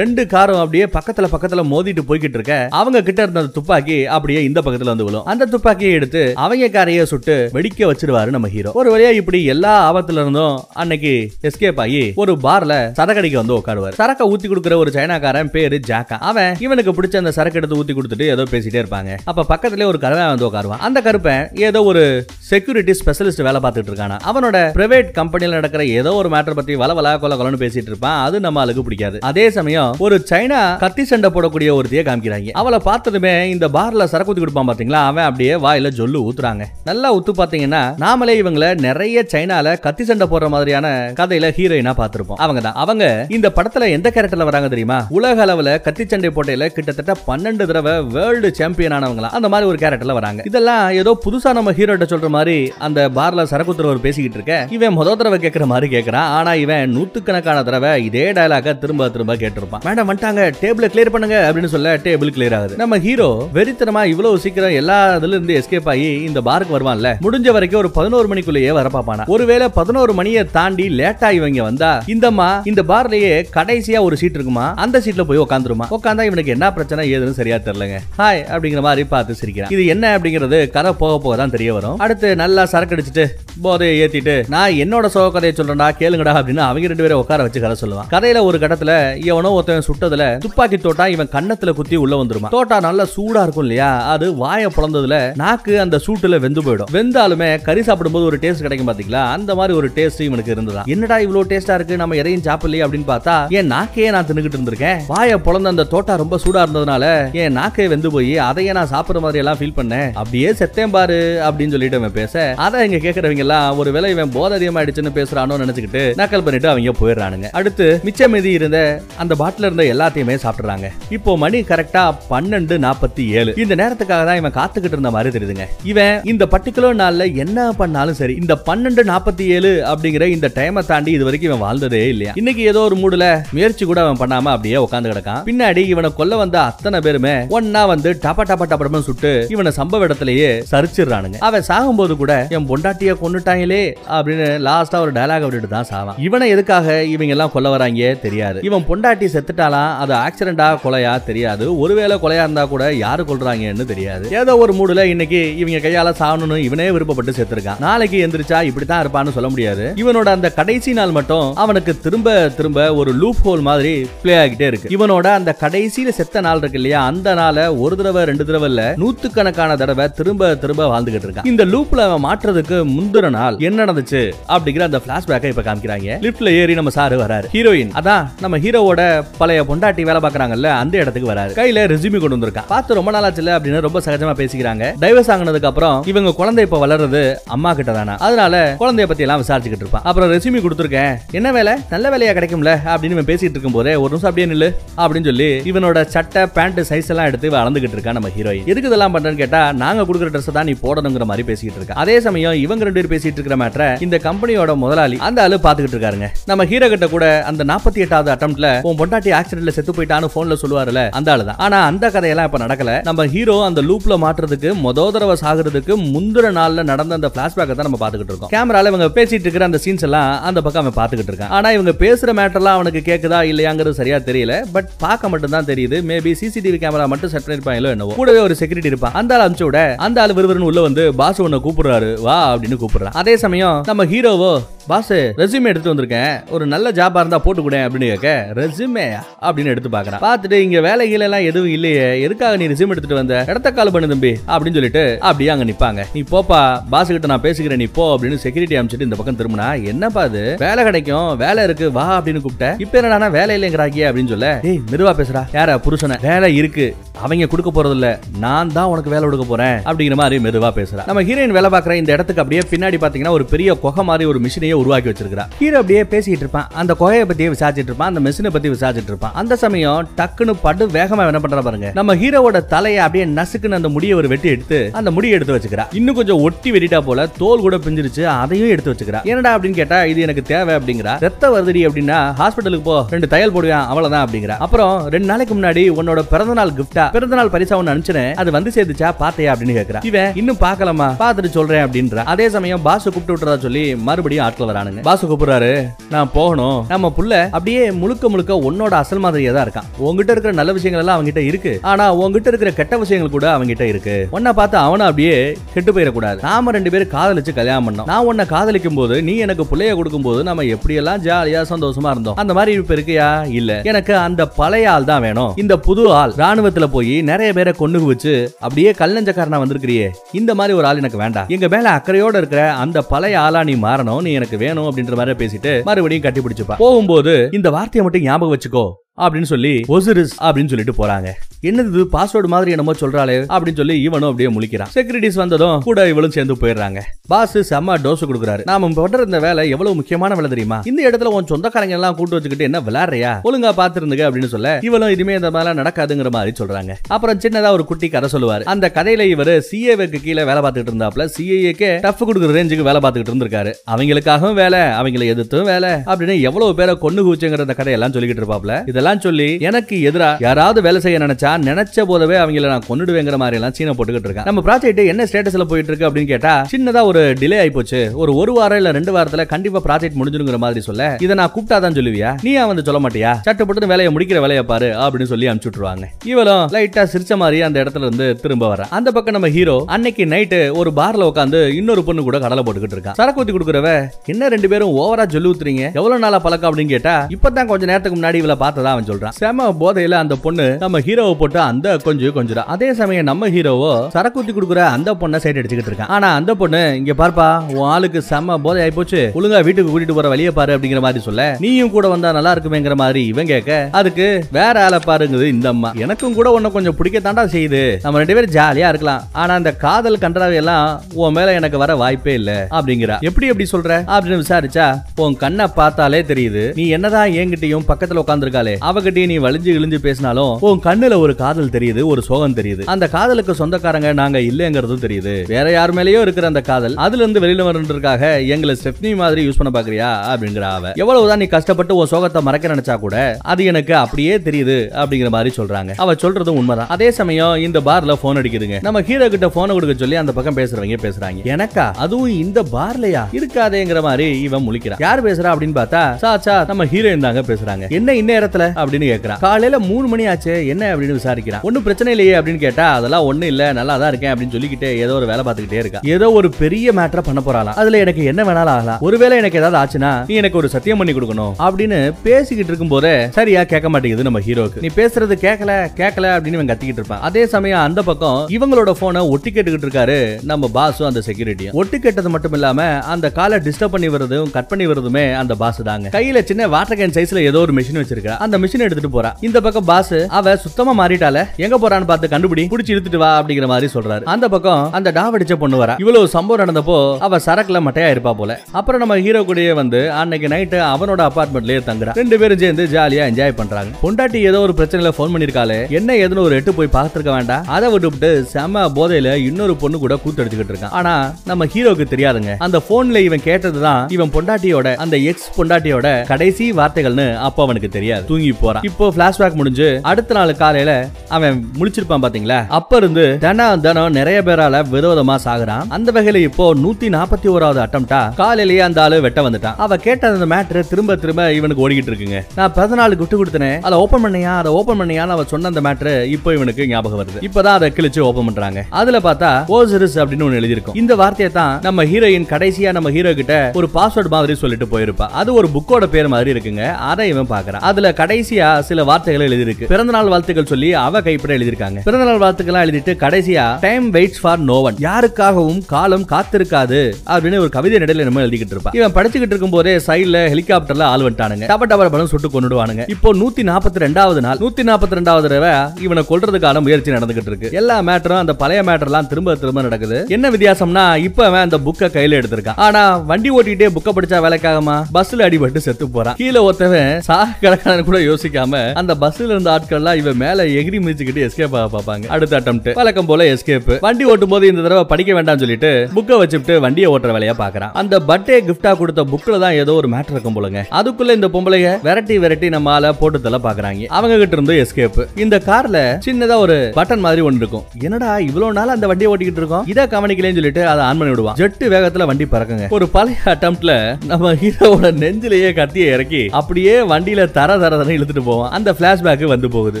ரெண்டு காரும் அப்படியே பக்கத்துல பக்கத்துல மோதிட்டு போய்கிட்டு இருக்க அவங்க கிட்ட இருந்த அந்த துப்பாக்கி அப்படியே இந்த பக்கத்துல வந்து விழும். அந்த துப்பாக்கியை எடுத்து அவங்க காரையே சுட்டு வெடிக்க வச்சிருவாரு நம்ம ஹீரோ ஒரு வழியா இப்படி எல்லா ஆபத்துல இருந்தும் அன்னைக்கு எஸ்கேப் ஆகி ஒரு பார்ல சரக்கடிக்கு வந்து உட்காருவார். சரக்க ஊத்தி கொடுக்குற ஒரு சைனாக்காரன் பேரு ஜாக்கா. அவன் இவனுக்கு பிடிச்ச அந்த சரக்கு எடுத்து ஊத்தி கொடுத்துட்டு ஏதோ பேசிட்டே இருப்பாங்க. அப்ப பக்கத்துல ஒரு கருவன் வந்து உட்காருவான். அந்த கருப்பன் ஏதோ ஒரு செக்யூரிட்டி ஸ்பெஷலிஸ்ட் வேலை பார்த்துட்டு இருக்கானா. அவனோட பிரைவேட் கம்பெனியில் நடக்கிற ஏதோ ஒரு மேட்டர் பத்தி வள கொல கொலன்னு பேசிட்டு இருப்பான். அது நம்ம ஆளுக்கு பிடிக்காது. அதே சமயம் ஒரு சைனா கத்தி சண்டை போடக்கூடிய ஒருத்தையே காமிக்கிறாங்க. அவளை பார்த்ததுமே இந்த பார்ல சரக்கு ஊத்தி கொடுப்பான் பாத்தீங்களா? அவன் அப்படியே வாயில ஜொல்லு ஊத்துறாங்க. நல்லா ஊத்து பாத்தீங்கன்னா நாமளே இவங்கள நிறைய சைனால கத்தி சண்டை போடுற மாதிரியான கதையில ஹீரோயினா பார்த்திருப்போம். அவங்க தான் அவங்க இந்த படத்துல எந்த கேரக்டர்ல வராங்க தெரியுமா? உலக அளவுல கத்தி சண்டை போட்டையில கிட்டத்தட்ட கிட்டத்தட்ட பன்னெண்டு தடவை வேர்ல்டு சாம்பியன் ஆனவங்களா அந்த மாதிரி ஒரு கேரக்டர்ல வராங்க. இதெல்லாம் ஏதோ புதுசா நம்ம ஹீரோட்ட சொல்ற மாதிரி அந்த பார்ல சரக்குத்துறவர் பேசிக்கிட்டு இருக்க இவன் முத தடவை கேட்கற மாதிரி கேட்கறான் ஆனா இவன் நூத்துக்கணக்கான தடவை இதே டயலாக திரும்ப திரும்ப கேட்டிருப்பான். மேடம் வந்துட்டாங்க. டேபிள கிளியர் பண்ணுங்க அப்படின்னு சொல்ல டேபிள் கிளியர் ஆகுது. நம்ம ஹீரோ வெறித்தனமா இவ்வளவு சீக்கிரம் எல்லா இதுல இருந்து எஸ்கேப் ஆகி இந்த பாருக்கு வருவான்ல. முடிஞ்ச வரைக்கும் ஒரு பதினோரு மணிக்குள்ளேயே வர பாப்பானா ஒருவேளை பதினோரு மணியை தாண்டி லேட்டா இவங்க வந்தா இந்தம்மா இந்த பார்லயே கடைசியா ஒரு சீட் இருக்குமா? அந்த சீட்ல போய் உட்காந்துருமா உட்காந்தா இவனுக்கு என்ன பிரச்சனை? ஏதுன்னு சரியா தெரியலங்க. ஹாய் அப்படிங்கிற மாதிரி பார்த்து சிரிக்கிறேன். இது என்ன அப்படிங்கிறது கதை போக போக தான் தெரிய வரும். அடுத்து நல்லா சரக்கு அடிச்சிட்டு போதையை ஏத்திட்டு நான் என்னோட சோக கதையை சொல்றேன்டா கேளுங்கடா அப்படின்னு அவங்க ரெண்டு பேரும் உட்கார வச்சு கதை சொல்லுவான். கதையில ஒரு கட்டத்துல இவனோ ஒருத்தன் சுட்டதுல துப்பாக்கி தோட்டா இவன் கன்னத்துல குத்தி உள்ள வந்துருமா. தோட்டா நல்லா சூடா இருக்கும் இல்லையா? அது வாயை பிளந்ததுல நாக்கு அந்த சூட்டுல வெந்து போயிடும். வெந்தாலுமே கறி சாப்பிடும்போது ஒரு டேஸ்ட் கிடைக்கும் பாத்தீங்களா? அந்த மாதிரி ஒரு டேஸ்ட் இவனுக்கு இருந்ததா? என்னடா இவ்வளவு டேஸ்டா இருக்கு? நம்ம எதையும் சாப்பிடலையே அப்படின்னு பார்த்தா என் நாக்கையே நான் தின்னுகிட்டு இருந்திருக்கேன். வாயை பிளந்த அந்த தோட்டா ரொம்ப சூடா இருந்ததுனால என் நாக்கே வெந்து போய் அதையே நான் சாப்பிடுற மாதிரி எல்லாம் ஃபீல் பண்ணேன். அப்படியே செத்தேன் பாரு அப்படின்னு சொல்லிட்டு அவன் பேச அதை இங்க கேக்குறவங்க எல்லாம் ஒரு வேளை இவன் போதை அதிகமாயிடுச்சுன்னு பேசுறானோ நினைச்சுக்கிட்டு நக்கல் பண்ணிட்டு அவங்க போயிடுறானுங்க. அடுத்து மிச்சம் மீதி இருந்த அந்த பாட்டில இருந்த எல்லாத்தையுமே சாப்பிடுறாங்க இப்போ மணி கரெக்டா பன்னெண்டு நாற்பத்தி ஏழு. இந்த நேரத்துக்காக தான் இவன் காத்துக்கிட்டு இருந்த மாதிரி தெரியுதுங்க. இவன் இந்த பர்டிகுலர் நாள்ல என்ன பண்ணாலும் சரி இந்த பன்னெண்டு நாற்பத்தி ஏழு அப்படிங்கிற இந்த டைமை தாண்டி இது வரைக்கும் இவன் வாழ்ந்ததே இல்லையா. இன்னைக்கு ஏதோ ஒரு மூடுல முயற்சி கூட அவன் பண்ணாம அப்படியே உட்காந்து கிடக்கான். பின்னாடி இவனை கொல்ல வந்த அத்தனை பேருமே ஒன்னா வந்து டப்ப டப்ப டப்படமா சுட்டு இவனை சம்பவ இடத்திலேயே சரிச்சிடுறானுங்க. அவன் சாகும்போது கூட என் பொண்டாட்டிய கொண்டுட்டாங்களே அப்படின்னு லாஸ்டா ஒரு டயலாக் விட்டுட்டு தான் சாவான். இவனை எதுக்காக இவங்க எல்லாம் கொல்ல வராங்க தெரியாது. இவன் பொண்டாட்டி செத்துட்டாலாம் அது ஆக்சிடென்டா கொலையா தெரியாது. ஒருவேளை கொலையா இருந்தா கூட யாரு கொள்றாங்கன்னு தெரியாது. ஏதோ ஒரு மூடுல இன்னைக்கு இவங்க கையால சாகணும்னு இவனே விருப்பப்பட்டு செத்துருக்கான். நாளைக்கு எந்திரிச்சா இப்படித்தான் இருப்பான்னு சொல்ல முடியாது. இவனோட அந்த கடைசி நாள் மட்டும் அவனுக்கு திரும்ப திரும்ப ஒரு லூப் ஹோல் மாதிரி பிளே ஆகிட்டே இருக்கு. இவனோட அந்த கடைசியில செத்த நாள் இருக்கு இல்லையா? அந்த நாளை ஒரு தடவை ரெண்டு தடவை இல்ல நூத்துக்கணக்கான தடவை திரும்ப திரும்ப வாழ்ந்துகிட்டு இருக்கான். இந்த லூப்ல அவன் மாற்றுறதுக்கு முந்தின நாள் என்ன நடந்துச்சு அப்படிங்கிற அந்த பிளாஷ்பேக்கை இப்ப காமிக்கிறாங்க. லிப்ட்ல ஏறி நம்ம சாரு வராரு. ஹீரோயின் அதான் நம்ம ஹீரோவோட பழைய பொண்டாட்டி வேலை பாக்குறாங்கல்ல அந்த இடத்துக்கு வராரு. கையில ரெசியூமி கொண்டு வந்திருக்கான். பார்த்து ரொம்ப நாளாச்சுல அப்படின்னு ரொம்ப சகஜமா பேசிக்கிறாங்க. டைவர்ஸ் ஆகினதுக்கு அப்புறம் இவங்க குழந்தை இப்ப வளர்றது அம்மா கிட்ட தானா? அதனால குழந்தைய பத்தி எல்லாம் விசாரிச்சுக்கிட்டு இருப்பான். அப்புறம் ரெசியூமி கொடுத்துருக்கேன். என்ன வேலை? நல்ல வேலையா கிடைக்கும்ல அப்படின்னு பேசிட்டு இருக்கும் போதே ஒரு நிமிஷம் அப்படியே நில்லு அப்படின்னு சொல்லி இவனோட சட்டை பேண்ட் சைஸ் எல்லாம் எடுத்து வளர்ந்துகிட்டு இருக்கா நம்ம ஹீரோயின் எதுக்கு இதெல்லாம் பண்றேன்னு கேட்டா நாங்க கொடுக்குற ட்ரெஸ் தான் நீ போடணுங்கிற மாதிரி பேசிக்கிட்டு இருக்கா. அதே சமயம் இவங்க ரெண்டு பேர் பேசிட்டு இருக்கிற மேட்ர இந்த கம்பெனியோட முதலாளி அந்த ஆளு பாத்துக்கிட்டு இருக்காருங்க. நம்ம ஹீரோ கிட்ட கூட அந்த நாற்பத்தி எட்டாவது அட்டம்ப்ட்ல உன் பொண்டாட்டி ஆக்சிடென்ட்ல செத்து போயிட்டான்னு போன்ல சொல்லுவாருல அந்த ஆளு தான். ஆனா அந்த கதையெல்லாம் இப்ப நடக்கல. நம்ம ஹீரோ அந்த லூப்ல மாற்றுறதுக்கு மொத தடவை சாகுறதுக்கு முந்தின நாள்ல நடந்த அந்த பிளாஷ்பேக்கை தான் நம்ம பாத்துக்கிட்டு இருக்கோம். கேமரால இவங்க பேசிட்டு இருக்கிற அந்த சீன்ஸ் எல்லாம் அந்த பக்கம் அவன் பாத்துக்கிட்டு இருக்கான். ஆனா இவங்க பேசுற மேட்டர்லாம் அவனுக்கு கேக்குதா இல்லையாங்கிறது சரியா தெரியல. பட் பார்க்க மட்டும் தான் தெரியுது. மேபி சிசிடிவி கேமரா மட்டும் செட் பண்ணிருப்பாங்களோ என்னவோ. கூடவே ஒரு செக்யூரிட்டி இருப்பான். அந்த ஆள் அனுப்பிச்சு விட அந்த ஆள் விறுவிறுன்னு உள்ள வந்து பாஸ் உன்னை கூப்பிடுறாரு வா அப்படின்னு கூப்பிடுறான். அதே சமயம் நம்ம ஹீரோவோ பாஸ் ரெஸ்யூமே எடுத்து வந்திருக்கேன். ஒரு நல்ல ஜாபா இருந்தா போட்டு கூட அப்படின்னு கேட்க ரெஸ்யூமே அப்படின்னு எடுத்து பாக்குறான் பார்த்துட்டு இங்க வேலைகள் எல்லாம் எதுவும் இல்லையே. எதுக்காக நீ ரெசியூம் எடுத்துட்டு வந்த? இடத்த கால் பண்ணு தம்பி அப்படின்னு சொல்லிட்டு அப்படியே அங்க நிப்பாங்க. நீ போப்பா பாஸ் கிட்ட நான் பேசிக்கிறேன் நீ போ அப்படின்னு செக்யூரிட்டி அமைச்சிட்டு இந்த பக்கம் திரும்பினா என்னப்பா அது வேலை கிடைக்கும் வேலை இருக்கு வா அப்படின்னு கூப்பிட்ட. இப்ப என்னடா வேலை இல்லைங்கிறாங்க அப்படின்னு சொல்ல ஏய் மெதுவா பேசுறா யார புருஷனை? வேலை இருக்கு. அவங்க கொடுக்க போறதில்ல. நான் தான் உனக்கு வேலை கொடுக்க போறேன் அப்படிங்கிற மாதிரி மெதுவா பேசுறா. நம்ம ஹீரோயின் வேலை பார்க்குற இந்த இடத்துக்கு அப்படியே பின்னாடி பாத்தீங்கன்னா ஒரு பெரிய குகை மாதிரி ஒரு மிஷினையே உருவாக்கி வச்சிருக்கா ஹீரோ அப்படியே பேசிட்டு இருப்பான். அந்த குகையை பத்தியே விசாரிச்சிட்டு இருப்பான். அந்த மிஷினை பத்தி விசாரிச்சிட்டு இருப்பான். அந்த சமயம் டக்குன்னு படு வேகமா என்ன பண்ற பாருங்க. நம்ம ஹீரோவோட தலையை அப்படியே நசுக்குன்னு அந்த முடியை ஒரு வெட்டி எடுத்து அந்த முடியை எடுத்து வச்சுக்கிறா. இன்னும் கொஞ்சம் ஒட்டி வெட்டிட்டா போல தோல் கூட பிஞ்சிருச்சு அதையும் எடுத்து வச்சுக்கிறா. என்னடா அப்படின்னு கேட்டா இது எனக்கு தேவை அப்படிங்கிறா. ரத்த வருதுடி அப்படின்னா ஹாஸ்பிட்டலுக்கு போ ரெண்டு தையல் போடுவேன் அவ்வளவுதான் அப்படிங்கிற. அப்புறம் ரெண்டு நாளைக்கு முன்னாடி உன்னோட பிறந்த நாள் கிஃப்டா பிறந்தநாள் பரிசா ஒன்னு அனுப்பிச்சேன் அது வந்து சேர்ந்துச்சா பாத்தையா அப்படின்னு கேக்குறா. இவன் இன்னும் பாக்கலாமா பாத்துட்டு சொல்றேன் அப்படின்ற. அதே சமயம் பாச கூப்பிட்டு விட்டுறதா சொல்லி மறுபடியும் ஆட்கள் வரானுங்க. பாச கூப்பிடுறாரு நான் போகணும். நம்ம புள்ள அப்படியே முழுக்க முழுக்க உன்னோட அசல் மாதிரியே தான் இருக்கான். உங்ககிட்ட இருக்கிற நல்ல விஷயங்கள் எல்லாம் அவங்ககிட்ட இருக்கு. ஆனா உங்ககிட்ட இருக்கிற கெட்ட விஷயங்கள் கூட அவங்ககிட்ட இருக்கு. உன்னை பார்த்து அவன அப்படியே கெட்டு போயிடக்கூடாது. நாம ரெண்டு பேரும் காதலிச்சு கல்யாணம் பண்ணோம். நான் உன்னை காதலிக்கும் போது நீ எனக்கு பிள்ளைய கொடுக்கும் போது நம்ம எப்படியெல்லாம் ஜாலியா சந்தோஷமா இருந்தோம். அந்த மாதிரி இப்ப இருக்கியா? இல்ல. எனக்கு அந்த பழைய ஆள் தான் வேணும். இந்த புது ஆள். ராணுவத்துல போய் நிறைய பேரை கொண்டு வச்சு அப்படியே கல்லஞ்சக்காரனா வந்திருக்கிறியே. இந்த மாதிரி ஒரு ஆள் எனக்கு வேண்டாம். எங்க மேல அக்கறையோட இருக்கிற அந்த பழைய ஆளா நீ மாறணும் நீ எனக்கு வேணும் அப்படின்ற மாதிரி பேசிட்டு மறுபடியும் கட்டி பிடிச்சுப்பா போகும்போது இந்த வார்த்தையை மட்டும் ஞாபகம் வச்சுக்கோ. அப்படின்னு சொல்லி ஒசிரிஸ் அப்படின்னு சொல்லிட்டு போறாங்க. என்னது பாஸ்வேர்டு மாதிரி என்னமோ சொல்றாளே அப்படின்னு சொல்லி இவனும் அப்படியே முழிக்கிறான். செக்யூரிட்டிஸ் வந்ததும் கூட இவளும் சேர்ந்து போயிடுறாங்க. பாஸ் செம்ம டோஸ் கொடுக்குறாரு. நாம பண்ற இந்த வேலை எவ்வளவு முக்கியமான வேலை தெரியுமா? இந்த இடத்துல உன் சொந்தக்காரங்க எல்லாம் கூட்டு வச்சுக்கிட்டு என்ன விளையாடுறியா? ஒழுங்கா பாத்துருந்துங்க அப்படின்னு சொல்ல இவளும் இனிமே இந்த மாதிரி நடக்காதுங்கிற மாதிரி சொல்றாங்க. அப்புறம் சின்னதா ஒரு குட்டி கதை சொல்லுவாரு. அந்த கதையில இவரு சிஏவுக்கு கீழே வேலை பார்த்துட்டு இருந்தாப்ல. சிஏஏக்கே டஃப் கொடுக்குற ரேஞ்சுக்கு வேலை பார்த்துக்கிட்டு இருந்திருக்காரு. அவங்களுக்காகவும் வேலை அவங்களை எதிர்த்தும் வேலை அப்படின்னு எவ்வளவு பேரை கொண்டு குவிச்சுங்கிற அந்த கதையெல்லாம் சொல்லிக்கிட்டு இருப்பாப்ல. இதெல்லாம் சொல்லி எனக்கு எதிரா யாராவது வேலை செய்ய நினைச்சா நினைச்ச போதவே அவங்கள நான் கொண்டுடுவேங்கிற மாதிரி எல்லாம் சீனை போட்டுக்கிட்டு இருக்கேன். நம்ம ப்ராஜெக்ட் என்ன ஸ்டேட்டஸ்ல போயிட்டு இருக்கு அப்படின்னு கேட்டா சின்னதா ஒரு டிலே ஆயி போச்சு ஒரு ஒரு வாரம் இல்ல ரெண்டு வாரத்துல கண்டிப்பா ப்ராஜெக்ட் முடிஞ்சிருங்கிற மாதிரி சொல்ல இதை நான் கூப்பிட்டாதான் சொல்லுவியா? நீ வந்து சொல்ல மாட்டியா? சட்டப்பட்டு வேலையை முடிக்கிற வேலையை பாரு அப்படின்னு சொல்லி அனுப்பிச்சு விட்டுருவாங்க. இவளும் லைட்டா சிரிச்ச மாதிரி அந்த இடத்துல இருந்து திரும்ப வர அந்த பக்கம் நம்ம ஹீரோ அன்னைக்கு நைட்டு ஒரு பார்ல உட்காந்து இன்னொரு பொண்ணு கூட கடலை போட்டுக்கிட்டு இருக்கான். சரக்கு ஊத்தி கொடுக்குறவ என்ன ரெண்டு பேரும் ஓவரா சொல்லி ஊத்துறீங்க? எவ்வளவு நாளா பழக்கம்? அப்படின்னு கேட்டா இப்பதான் கொஞ்ச நேரத்துக்கு முன்னாடி இவளை பார்த்ததா அவன் சொல்றான். செம போதையில அந்த பொண்ணு நம்ம ஹீரோவை போட்டு அந்த கொஞ்சம் கொஞ்சம் அதே சமயம் நம்ம ஹீரோவோ சரக்குத்தி கொடுக்குற அந்த பொண்ணை சைடு அடிச்சுக்கிட்டு இருக்கான். ஆனா அந்த பொண்ணு இங்க பார்ப்பா உன் ஆளுக்கு செம போதை ஆயி போச்சு. ஒழுங்கா வீட்டுக்கு கூட்டிட்டு போற வழியை பாரு அப்படிங்கிற மாதிரி சொல்ல நீயும் கூட வந்தா நல்லா இருக்குமேங்கிற மாதிரி இவன் கேட்க அதுக்கு வேற ஆளை பாருங்குது இந்த அம்மா. எனக்கும் கூட உன்ன கொஞ்சம் பிடிக்கத்தாண்டா செய்யுது. நம்ம ரெண்டு பேரும் ஜாலியா இருக்கலாம். ஆனா அந்த காதல் கன்றாவை எல்லாம் உன் மேல எனக்கு வர வாய்ப்பே இல்ல அப்படிங்கிறா. எப்படி எப்படி சொல்ற? அப்படின்னு விசாரிச்சா உன் கண்ணை பார்த்தாலே தெரியுது. நீ என்னதான் என்கிட்டயும் பக்கத்துல உட்காந்துருக்காளே அவகிட்டயும் நீ வலிஞ்சு இழிஞ்சு பேசினாலும் உன் கண்ணுல ஒரு காதல் தெரியுது ஒரு சோகம் தெரியுது. அந்த காதலுக்கு சொந்தக்காரங்க நாங்க இல்லங்கறதும் தெரியுது. வேற யார் மேலயோ இருக்கிற அந்த காதல் அதுல இருந்து வெளியில வரன்றதுக்காக எங்களை ஸ்டெப்னி மாதிரி யூஸ் பண்ண பாக்குறியா அப்படிங்கிற அவ எவ்வளவுதான் நீ கஷ்டப்பட்டு உன் சோகத்தை மறக்க நினைச்சா கூட அது எனக்கு அப்படியே தெரியுது அப்படிங்கிற மாதிரி சொல்றாங்க. அவ சொல்றதும் உண்மைதான். அதே சமயம் இந்த பார்ல போன் அடிக்குதுங்க. நம்ம ஹீரோ கிட்ட போன கொடுக்க சொல்லி அந்த பக்கம் பேசுறவங்க பேசுறாங்க. எனக்கா? அதுவும் இந்த பார்லயா இருக்காதேங்கிற மாதிரி இவன் முழிக்கிறான். யார் பேசுறா அப்படின்னு பார்த்தா சாச்சா நம்ம ஹீரோயின் தாங்க பேசுறாங்க. என்ன இந்நேரத்துல? அப்படின்னு கேட்கிறான் காலையில மூணு மணி ஆச்சு என்ன அப்படின்னு விசாரிக்கிறான் ஒன்னும் பிரச்சனை இல்லையே அப்படின்னு கேட்டா அதெல்லாம் ஒண்ணு இல்ல நல்லா தான் இருக்கேன் அப்படின்னு சொல்லிக்கிட்டு ஏதோ ஒரு வேலை பார்த்துக்கிட்டே இருக்கா. ஏதோ ஒரு பெரிய மேட்டரை பண்ண போறாளாம். அதுல எனக்கு என்ன வேணாலும் ஆகலாம். ஒருவேளை எனக்கு ஏதாவது ஆச்சுன்னா நீ எனக்கு ஒரு சத்தியம் பண்ணி கொடுக்கணும் அப்படின்னு பேசிக்கிட்டு இருக்கும் போதே சரியா கேட்க மாட்டேங்குது நம்ம ஹீரோக்கு. நீ பேசுறது கேட்கல கேட்கல அப்படின்னு இவன் கத்திக்கிட்டு இருப்பான். அதே சமயம் அந்த பக்கம் இவங்களோட போனை ஒட்டி கேட்டுக்கிட்டு இருக்காரு நம்ம பாஸும் அந்த செக்யூரிட்டியும் ஒட்டி கேட்டது மட்டும் இல்லாம அந்த காலை டிஸ்டர்ப் பண்ணி வரதும் கட் பண்ணி வரதுமே அந்த பாஸ் தாங்க. கையில சின்ன வாட்டர் கேன் சைஸ்ல ஏதோ ஒரு மிஷின் வச்சிருக்கா அந்த மிஷின் எடுத்துட்டு போறா. இந்த பக்கம் பாஸ் அவ சுத்தமா மாறிட்டால எங்க போறான்னு பார்த்து கண்டுபிடி புடிச்சு இழுத்துட்டு வா அப்படிங்கிற மாதிரி சொல்றாரு. அந்த பக்கம் அந்த டாவடிச்ச பொண்ணு வரா. இவ்வளவு சம்பவம் நடந்தப்போ அவ சரக்குல மட்டையா இருப்பா போல. அப்புறம் நம்ம ஹீரோ கூடயே வந்து அன்னைக்கு நைட்டு அவனோட அபார்ட்மெண்ட்லயே தங்குறா. ரெண்டு பேரும் சேர்ந்து ஜாலியா என்ஜாய் பண்றாங்க. பொண்டாட்டி ஏதோ ஒரு பிரச்சனையில போன் பண்ணிருக்காளே என்ன ஏதுன்னு ஒரு எட்டு போய் பார்த்துருக்க வேண்டாம். அதை விட்டுவிட்டு செம போதையில இன்னொரு பொண்ணு கூட கூத்தடிச்சுக்கிட்டு இருக்கான். ஆனா நம்ம ஹீரோக்கு தெரியாதுங்க. அந்த போன்ல இவன் கேட்டதுதான் இவன் பொண்டாட்டியோட அந்த எக்ஸ் பொண்டாட்டியோட கடைசி வார்த்தைகள்னு அப்ப அவனுக்கு தெரியாது. தூங்கி போறான். இப்போ பிளாஷ்பேக் முடிஞ்சு அடுத்த நாள் காலையில அவன் முடிச்சிருப்பான் பாத்தீங்களா? அப்ப இருந்து தினம் தினம் நிறைய பேரால விரோதமா சாகுறான். அந்த வகையில இப்போ நூத்தி நாற்பத்தி ஓராவது அட்டம்டா காலையிலேயே அந்த ஆளு வெட்ட வந்துட்டான். அவ கேட்ட அந்த மேட்ரு திரும்ப திரும்ப இவனுக்கு ஓடிக்கிட்டு இருக்குங்க. நான் பதினாலு குட்டு கொடுத்தனே அதை ஓபன் பண்ணியா அதை ஓபன் பண்ணியான்னு அவ சொன்ன அந்த மேட்ரு இப்போ இவனுக்கு ஞாபகம் வருது. இப்பதான் அதை கிழிச்சு ஓபன் பண்றாங்க. அதுல பார்த்தா ஓசிரிஸ் அப்படின்னு ஒன்னு எழுதியிருக்கும். இந்த வார்த்தையை தான் நம்ம ஹீரோயின் கடைசியா நம்ம ஹீரோ கிட்ட ஒரு பாஸ்வேர்டு மாதிரி சொல்லிட்டு போயிருப்பா. அது ஒரு புக்கோட பேர் மாதிரி இருக்குங்க. அதை இவன் பாக்குறான் அதுல கடை கடைசியா சில வார்த்தைகள் எழுதியிருக்கு. பிறந்த நாள் வாழ்த்துக்கள் சொல்லி அவ கைப்பட எழுதியிருக்காங்க. பிறந்த நாள் வாழ்த்துக்கள் எழுதிட்டு கடைசியா டைம் வெயிட்ஸ் ஃபார் நோவன் யாருக்காகவும் காலம் காத்திருக்காது அப்படின்னு ஒரு கவிதை நடையில நம்ம எழுதிக்கிட்டு இருப்பான் இவன் படிச்சுக்கிட்டு இருக்கும் போதே சைடுல ஹெலிகாப்டர்ல ஆள் வந்துட்டானுங்க டப டபர படம் சுட்டு கொண்டுடுவானுங்க இப்போ நூத்தி நாற்பத்தி ரெண்டாவது நாள். நூத்தி நாற்பத்தி ரெண்டாவது தடவை இவனை கொல்றதுக்கான முயற்சி நடந்துகிட்டு இருக்கு. எல்லா மேட்டரும் அந்த பழைய மேட்டர்லாம் திரும்ப திரும்ப நடக்குது. என்ன வித்தியாசம்னா இப்ப அவன் அந்த புக்கை கையில எடுத்திருக்கான். ஆனா வண்டி ஓட்டிட்டே புக்கை படிச்சா வேலைக்காகமா? பஸ்ல அடிபட்டு செத்து போறான். கீழே ஒருத்தவன் சாக கிடக்கான கூட யோசிக்காம அந்த பஸ்ல இருந்த ஆட்கள்லாம் இவன் மேல எகிரி மிதிச்சுக்கிட்டு எஸ்கேப் ஆக பார்ப்பாங்க. அடுத்த அட்டம் வழக்கம் போல எஸ்கேப் வண்டி ஓட்டும் போது இந்த தடவை படிக்க வேண்டாம்னு சொல்லிட்டு புக்கை வச்சுட்டு வண்டியை ஓட்டுற வேலையா பாக்குறான் அந்த பட்டே கிஃப்டா கொடுத்த புக்ல தான் ஏதோ ஒரு மேட்டர் இருக்கும் போலங்க. அதுக்குள்ள இந்த பொம்பளைய விரட்டி விரட்டி நம்ம ஆள போட்டு தலை பாக்குறாங்க அவங்க கிட்ட இருந்து எஸ்கேப் இந்த கார்ல சின்னதா ஒரு பட்டன் மாதிரி ஒன்று இருக்கும். என்னடா இவ்வளவு நாள் அந்த வண்டியை ஓட்டிக்கிட்டு இருக்கோம்? இதை கவனிக்கலன்னு சொல்லிட்டு அதை ஆன் பண்ணி விடுவான். ஜெட்டு வேகத்துல வண்டி பறக்குங்க. ஒரு பழைய அட்டம்ப்ட்ல நம்ம ஹீரோவோட நெஞ்சிலேயே கத்தியை இறக்கி அப்படியே வண்டியில தர தர தர இழுத்துட்டு போவான். அந்த பிளாஷ்பேக் வந்து போகுது.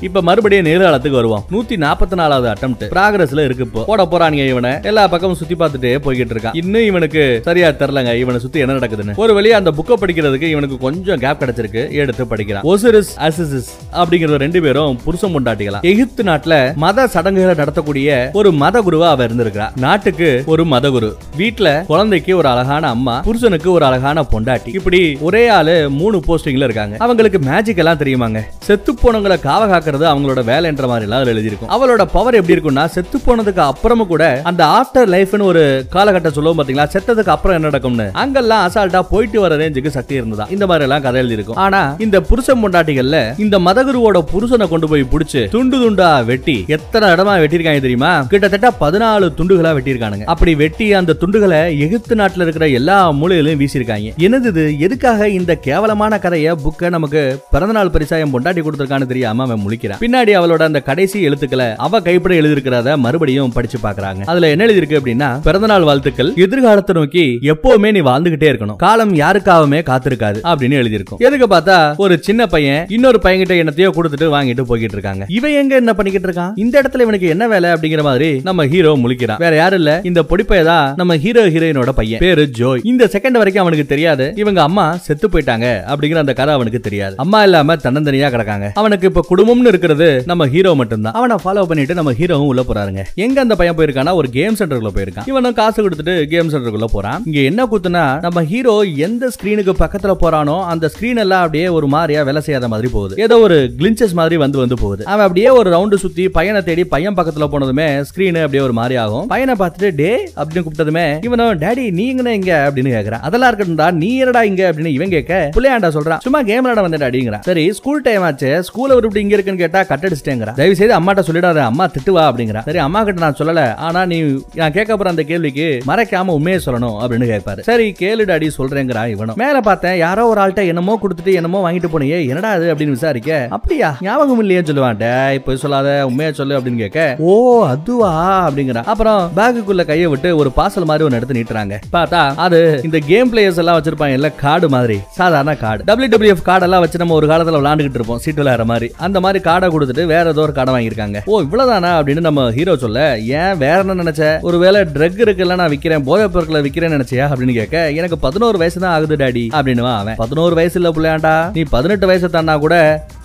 இப்ப மறுபடியும் நேர்காலத்துக்கு வருவோம் நூத்தி நாற்பத்தி நாலாவது அட்டம் ப்ராகிரஸ்ல இருக்கு இப்போ. போட போறானுங்க இவனை. எல்லா பக்கமும் சுத்தி பார்த்துட்டே போய்கிட்டு இருக்கான். இன்னும் இவனுக்கு சரியா தெரியலங்க. இவனை சுத்தி என்ன நடக்குதுன்னு. ஒரு வழியா அந்த புக்கை படிக்கிறதுக்கு இவனுக்கு கொஞ்சம் கேப் கிடைச்சிருக்கு. எடுத்து படிக்கிறான். ஒசிரிஸ் அசிசிஸ் அப்படிங்கிற ரெண்டு பேரும் புருஷன் பொண்டாட்டிகளா எகிப்து நாட்டுல மத சடங்குகளை நடத்தக்கூடிய ஒரு மத குருவா அவ இருந்திருக்கிறா நாட்டுக்கு ஒரு மத குரு. வீட்டுல குழந்தைக்கு ஒரு அழகான அம்மா புருஷனுக்கு ஒரு அழகான பொண்டாட்டி. இப்படி ஒரே ஆளு மூணு போஸ்டிங்ல இருக்காங்க. அவங்களுக்கு மேஜிக் எல்லாம் தெரியுமாங்க? செத்து போனவங்களை காவ காக்குறது அவங்களோட வேலைன்ற மாதிரி எல்லாம் எழுதியிருக்கும். அவளோட பவர் எப்படி இருக்கும்னா செத்து போனதுக்கு அப்புறமும் கூட அந்த ஆஃப்டர் லைஃப்னு ஒரு காலகட்டம் சொல்லுவோம் பாத்தீங்களா? செத்ததுக்கு அப்புறம் என்ன நடக்கும்னு? அங்கெல்லாம் அசால்ட்டா போயிட்டு வர ரேஞ்சுக்கு சக்தி இருந்ததா? இந்த மாதிரி எல்லாம் கதை எழுதியிருக்கும். ஆனா இந்த புருஷன் பொண்டாட்டிகள்ல இந்த மதகுருவோட புருஷனை கொண்டு போய் புடிச்சு துண்டு துண்டா வெட்டி எத்தனை இடமா வெட்டிருக்காங்க தெரியுமா? கிட்டத்தட்ட பதினாலு துண்டுகளா வெட்டியிருக்கானுங்க. அப்படி வெட்டி அந்த துண்டுகளை எகிப்து நாட்டுல இருக்கிற எல்லா மூலையிலும் வீசியிருக்காங்க. என்னது எதுக்காக இந்த கேவலமான கதைய புக்க நமக்கு பிறந்தநாள் பரிசா என் பொண்டாட்டி கொடுத்திருக்கான்னு தெரியாம அவன் முழிக்கிறான். பின்னாடி அவளோட அந்த கடைசி எழுத்துக்களை அவ கைப்பட எழுதிருக்கிறத மறுபடியும் படிச்சு பாக்குறாங்க. அதுல என்ன எழுதிருக்கு அப்படின்னா பிறந்தநாள் வாழ்த்துக்கள் எதிர்காலத்தை நோக்கி எப்பவுமே நீ வாழ்ந்துகிட்டே இருக்கணும். காலம் யாருக்காகவுமே காத்திருக்காது அப்படின்னு எழுதியிருக்கும். எதுக்கு பார்த்தா ஒரு சின்ன பையன் இன்னொரு பையன்கிட்ட என்னத்தையோ கொடுத்துட்டு வாங்கிட்டு போய்கிட்டு இருக்காங்க. இவன் எங்க என்ன பண்ணிக்கிட்டு இருக்கான்? இந்த இடத்துல இவனுக்கு என்ன வேலை அப்படிங்கிற மாதிரி நம்ம ஹீரோ முழிக்கிறான். வேற யாரும் இல்ல. இந்த பொடிப்பைய தான் நம்ம ஹீரோ ஹீரோயினோட பையன். பேரு ஜோய். இந்த செகண்ட் வரைக்கும் அவனுக்கு தெரியாது. இவங்க அம்மா செத்து போயிட்டாங்க அப்படிங்கிற அந்த கதை அவனுக்கு தெரியாது. அம்மா இல்லாம தன்னந்தனியா கிடக்காங்க. அவனுக்கு இப்ப குடும்பம்னு இருக்கிறது நம்ம ஹீரோ மட்டும்தான். அவனை ஃபாலோ பண்ணிட்டு நம்ம ஹீரோவும் உள்ள போறாருங்க. எங்க அந்த பையன் போயிருக்கானா ஒரு கேம் சென்டருக்குள்ள போயிருக்கான். இவனும் காசு கொடுத்துட்டு கேம் சென்டருக்குள்ள போறான். இங்க என்ன கூத்துனா நம்ம ஹீரோ எந்த ஸ்கிரீனுக்கு பக்கத்துல போறானோ அந்த ஸ்கிரீன் எல்லாம் அப்படியே ஒரு மாதிரியா வேலை செய்யாத மாதிரி போகுது. ஏதோ ஒரு கிளின்சஸ் மாதிரி வந்து வந்து போகுது. அவன் அப்படியே ஒரு ரவுண்டு சுத்தி பையனை தேடி பையன் பக்கத்துல போனதுமே ஸ்கிரீன் அப்படியே ஒரு மாதிரி ஆகும். பையனை பார்த்துட்டு டே அப்படின்னு கூப்பிட்டதுமே இவனும் டேடி நீ எங்கன இங்க? அப்படின்னு கேக்குறான். அதெல்லாம் இருக்கட்டும் நீ என்னடா இங்க? அப்படின்னு இவன் கேட்க பிள்ளையாண்டா சொல்றான். சும்மா கேம் விளையாட வந்தேன் அப்படிங்கிறான். சரி ஸ்கூல் டைம் ஆச்சு ஸ்கூல்ல ஒரு இப்படி இங்க இருக்குன்னு கேட்டா கட்டடிச்சிட்டேங்கிறான் தயவு செய்து அம்மாட்ட சொல்லிடாத அம்மா திட்டுவா அப்படிங்கிற. சரி அம்மா கிட்ட நான் சொல்லல ஆனா நீ நான் கேட்க போற அந்த கேள்விக்கு மறைக்காம உண்மையை சொல்லணும் அப்படின்னு கேட்பாரு. சரி கேளு டாடி சொல்றேங்கிறா இவனும். மேல பார்த்தேன் யாரோ ஒரு ஆள்கிட்ட என்னமோ கொடுத்துட்டு என்னமோ வாங்கிட்டு போனியே என்னடா அது அப்படின்னு விசாரிக்க அப்படியா ஞாபகம் இல்லையே சொல்லுவான் இப்ப சொல்லாத உண்மையா சொல்லு அப்படின்னு கேட்க ஓ அதுவா? அப்படிங்கிறான் அப்புறம் பேக்குக்குள்ள கையை விட்டு ஒரு பார்சல் மாதிரி ஒன்னு எடுத்து நீட்டுறாங்க. பார்த்தா அது இந்த கேம் பிளேயர்ஸ் எல்லாம் வச்சிருப்பாங்க இல்ல கார்டு மாதிரி. சாதாரண கார்டு. டபிள்யூ கார்டு எல்லாம் வச்சு நம்ம ஒரு காலத்துல விளையாண்டுகிட்டு இருப்போம் சீட்டு விளையாடுற மாதிரி. அந்த மாதிரி கார்டை கொடுத்துட்டு வேற ஏதோ ஒரு கார்டை வாங்கியிருக்காங்க. ஓ இவ்வளவுதானா அப்படின்னு நம்ம ஹீரோ சொல்ல ஏன் வேற என்ன நினைச்ச? ஒருவேளை ட்ரக் இருக்குல்ல நான் விற்கிறேன் போதை பொருட்களை விற்கிறேன்னு நினைச்சியா? அப்படின்னு கேட்க எனக்கு பதினோரு வயசு தான் ஆகுது டாடி அப்படின்னு அவன். பதினோரு வயசு இல்ல பிள்ளையாண்டா நீ பதினெட்டு வயசு தானா கூட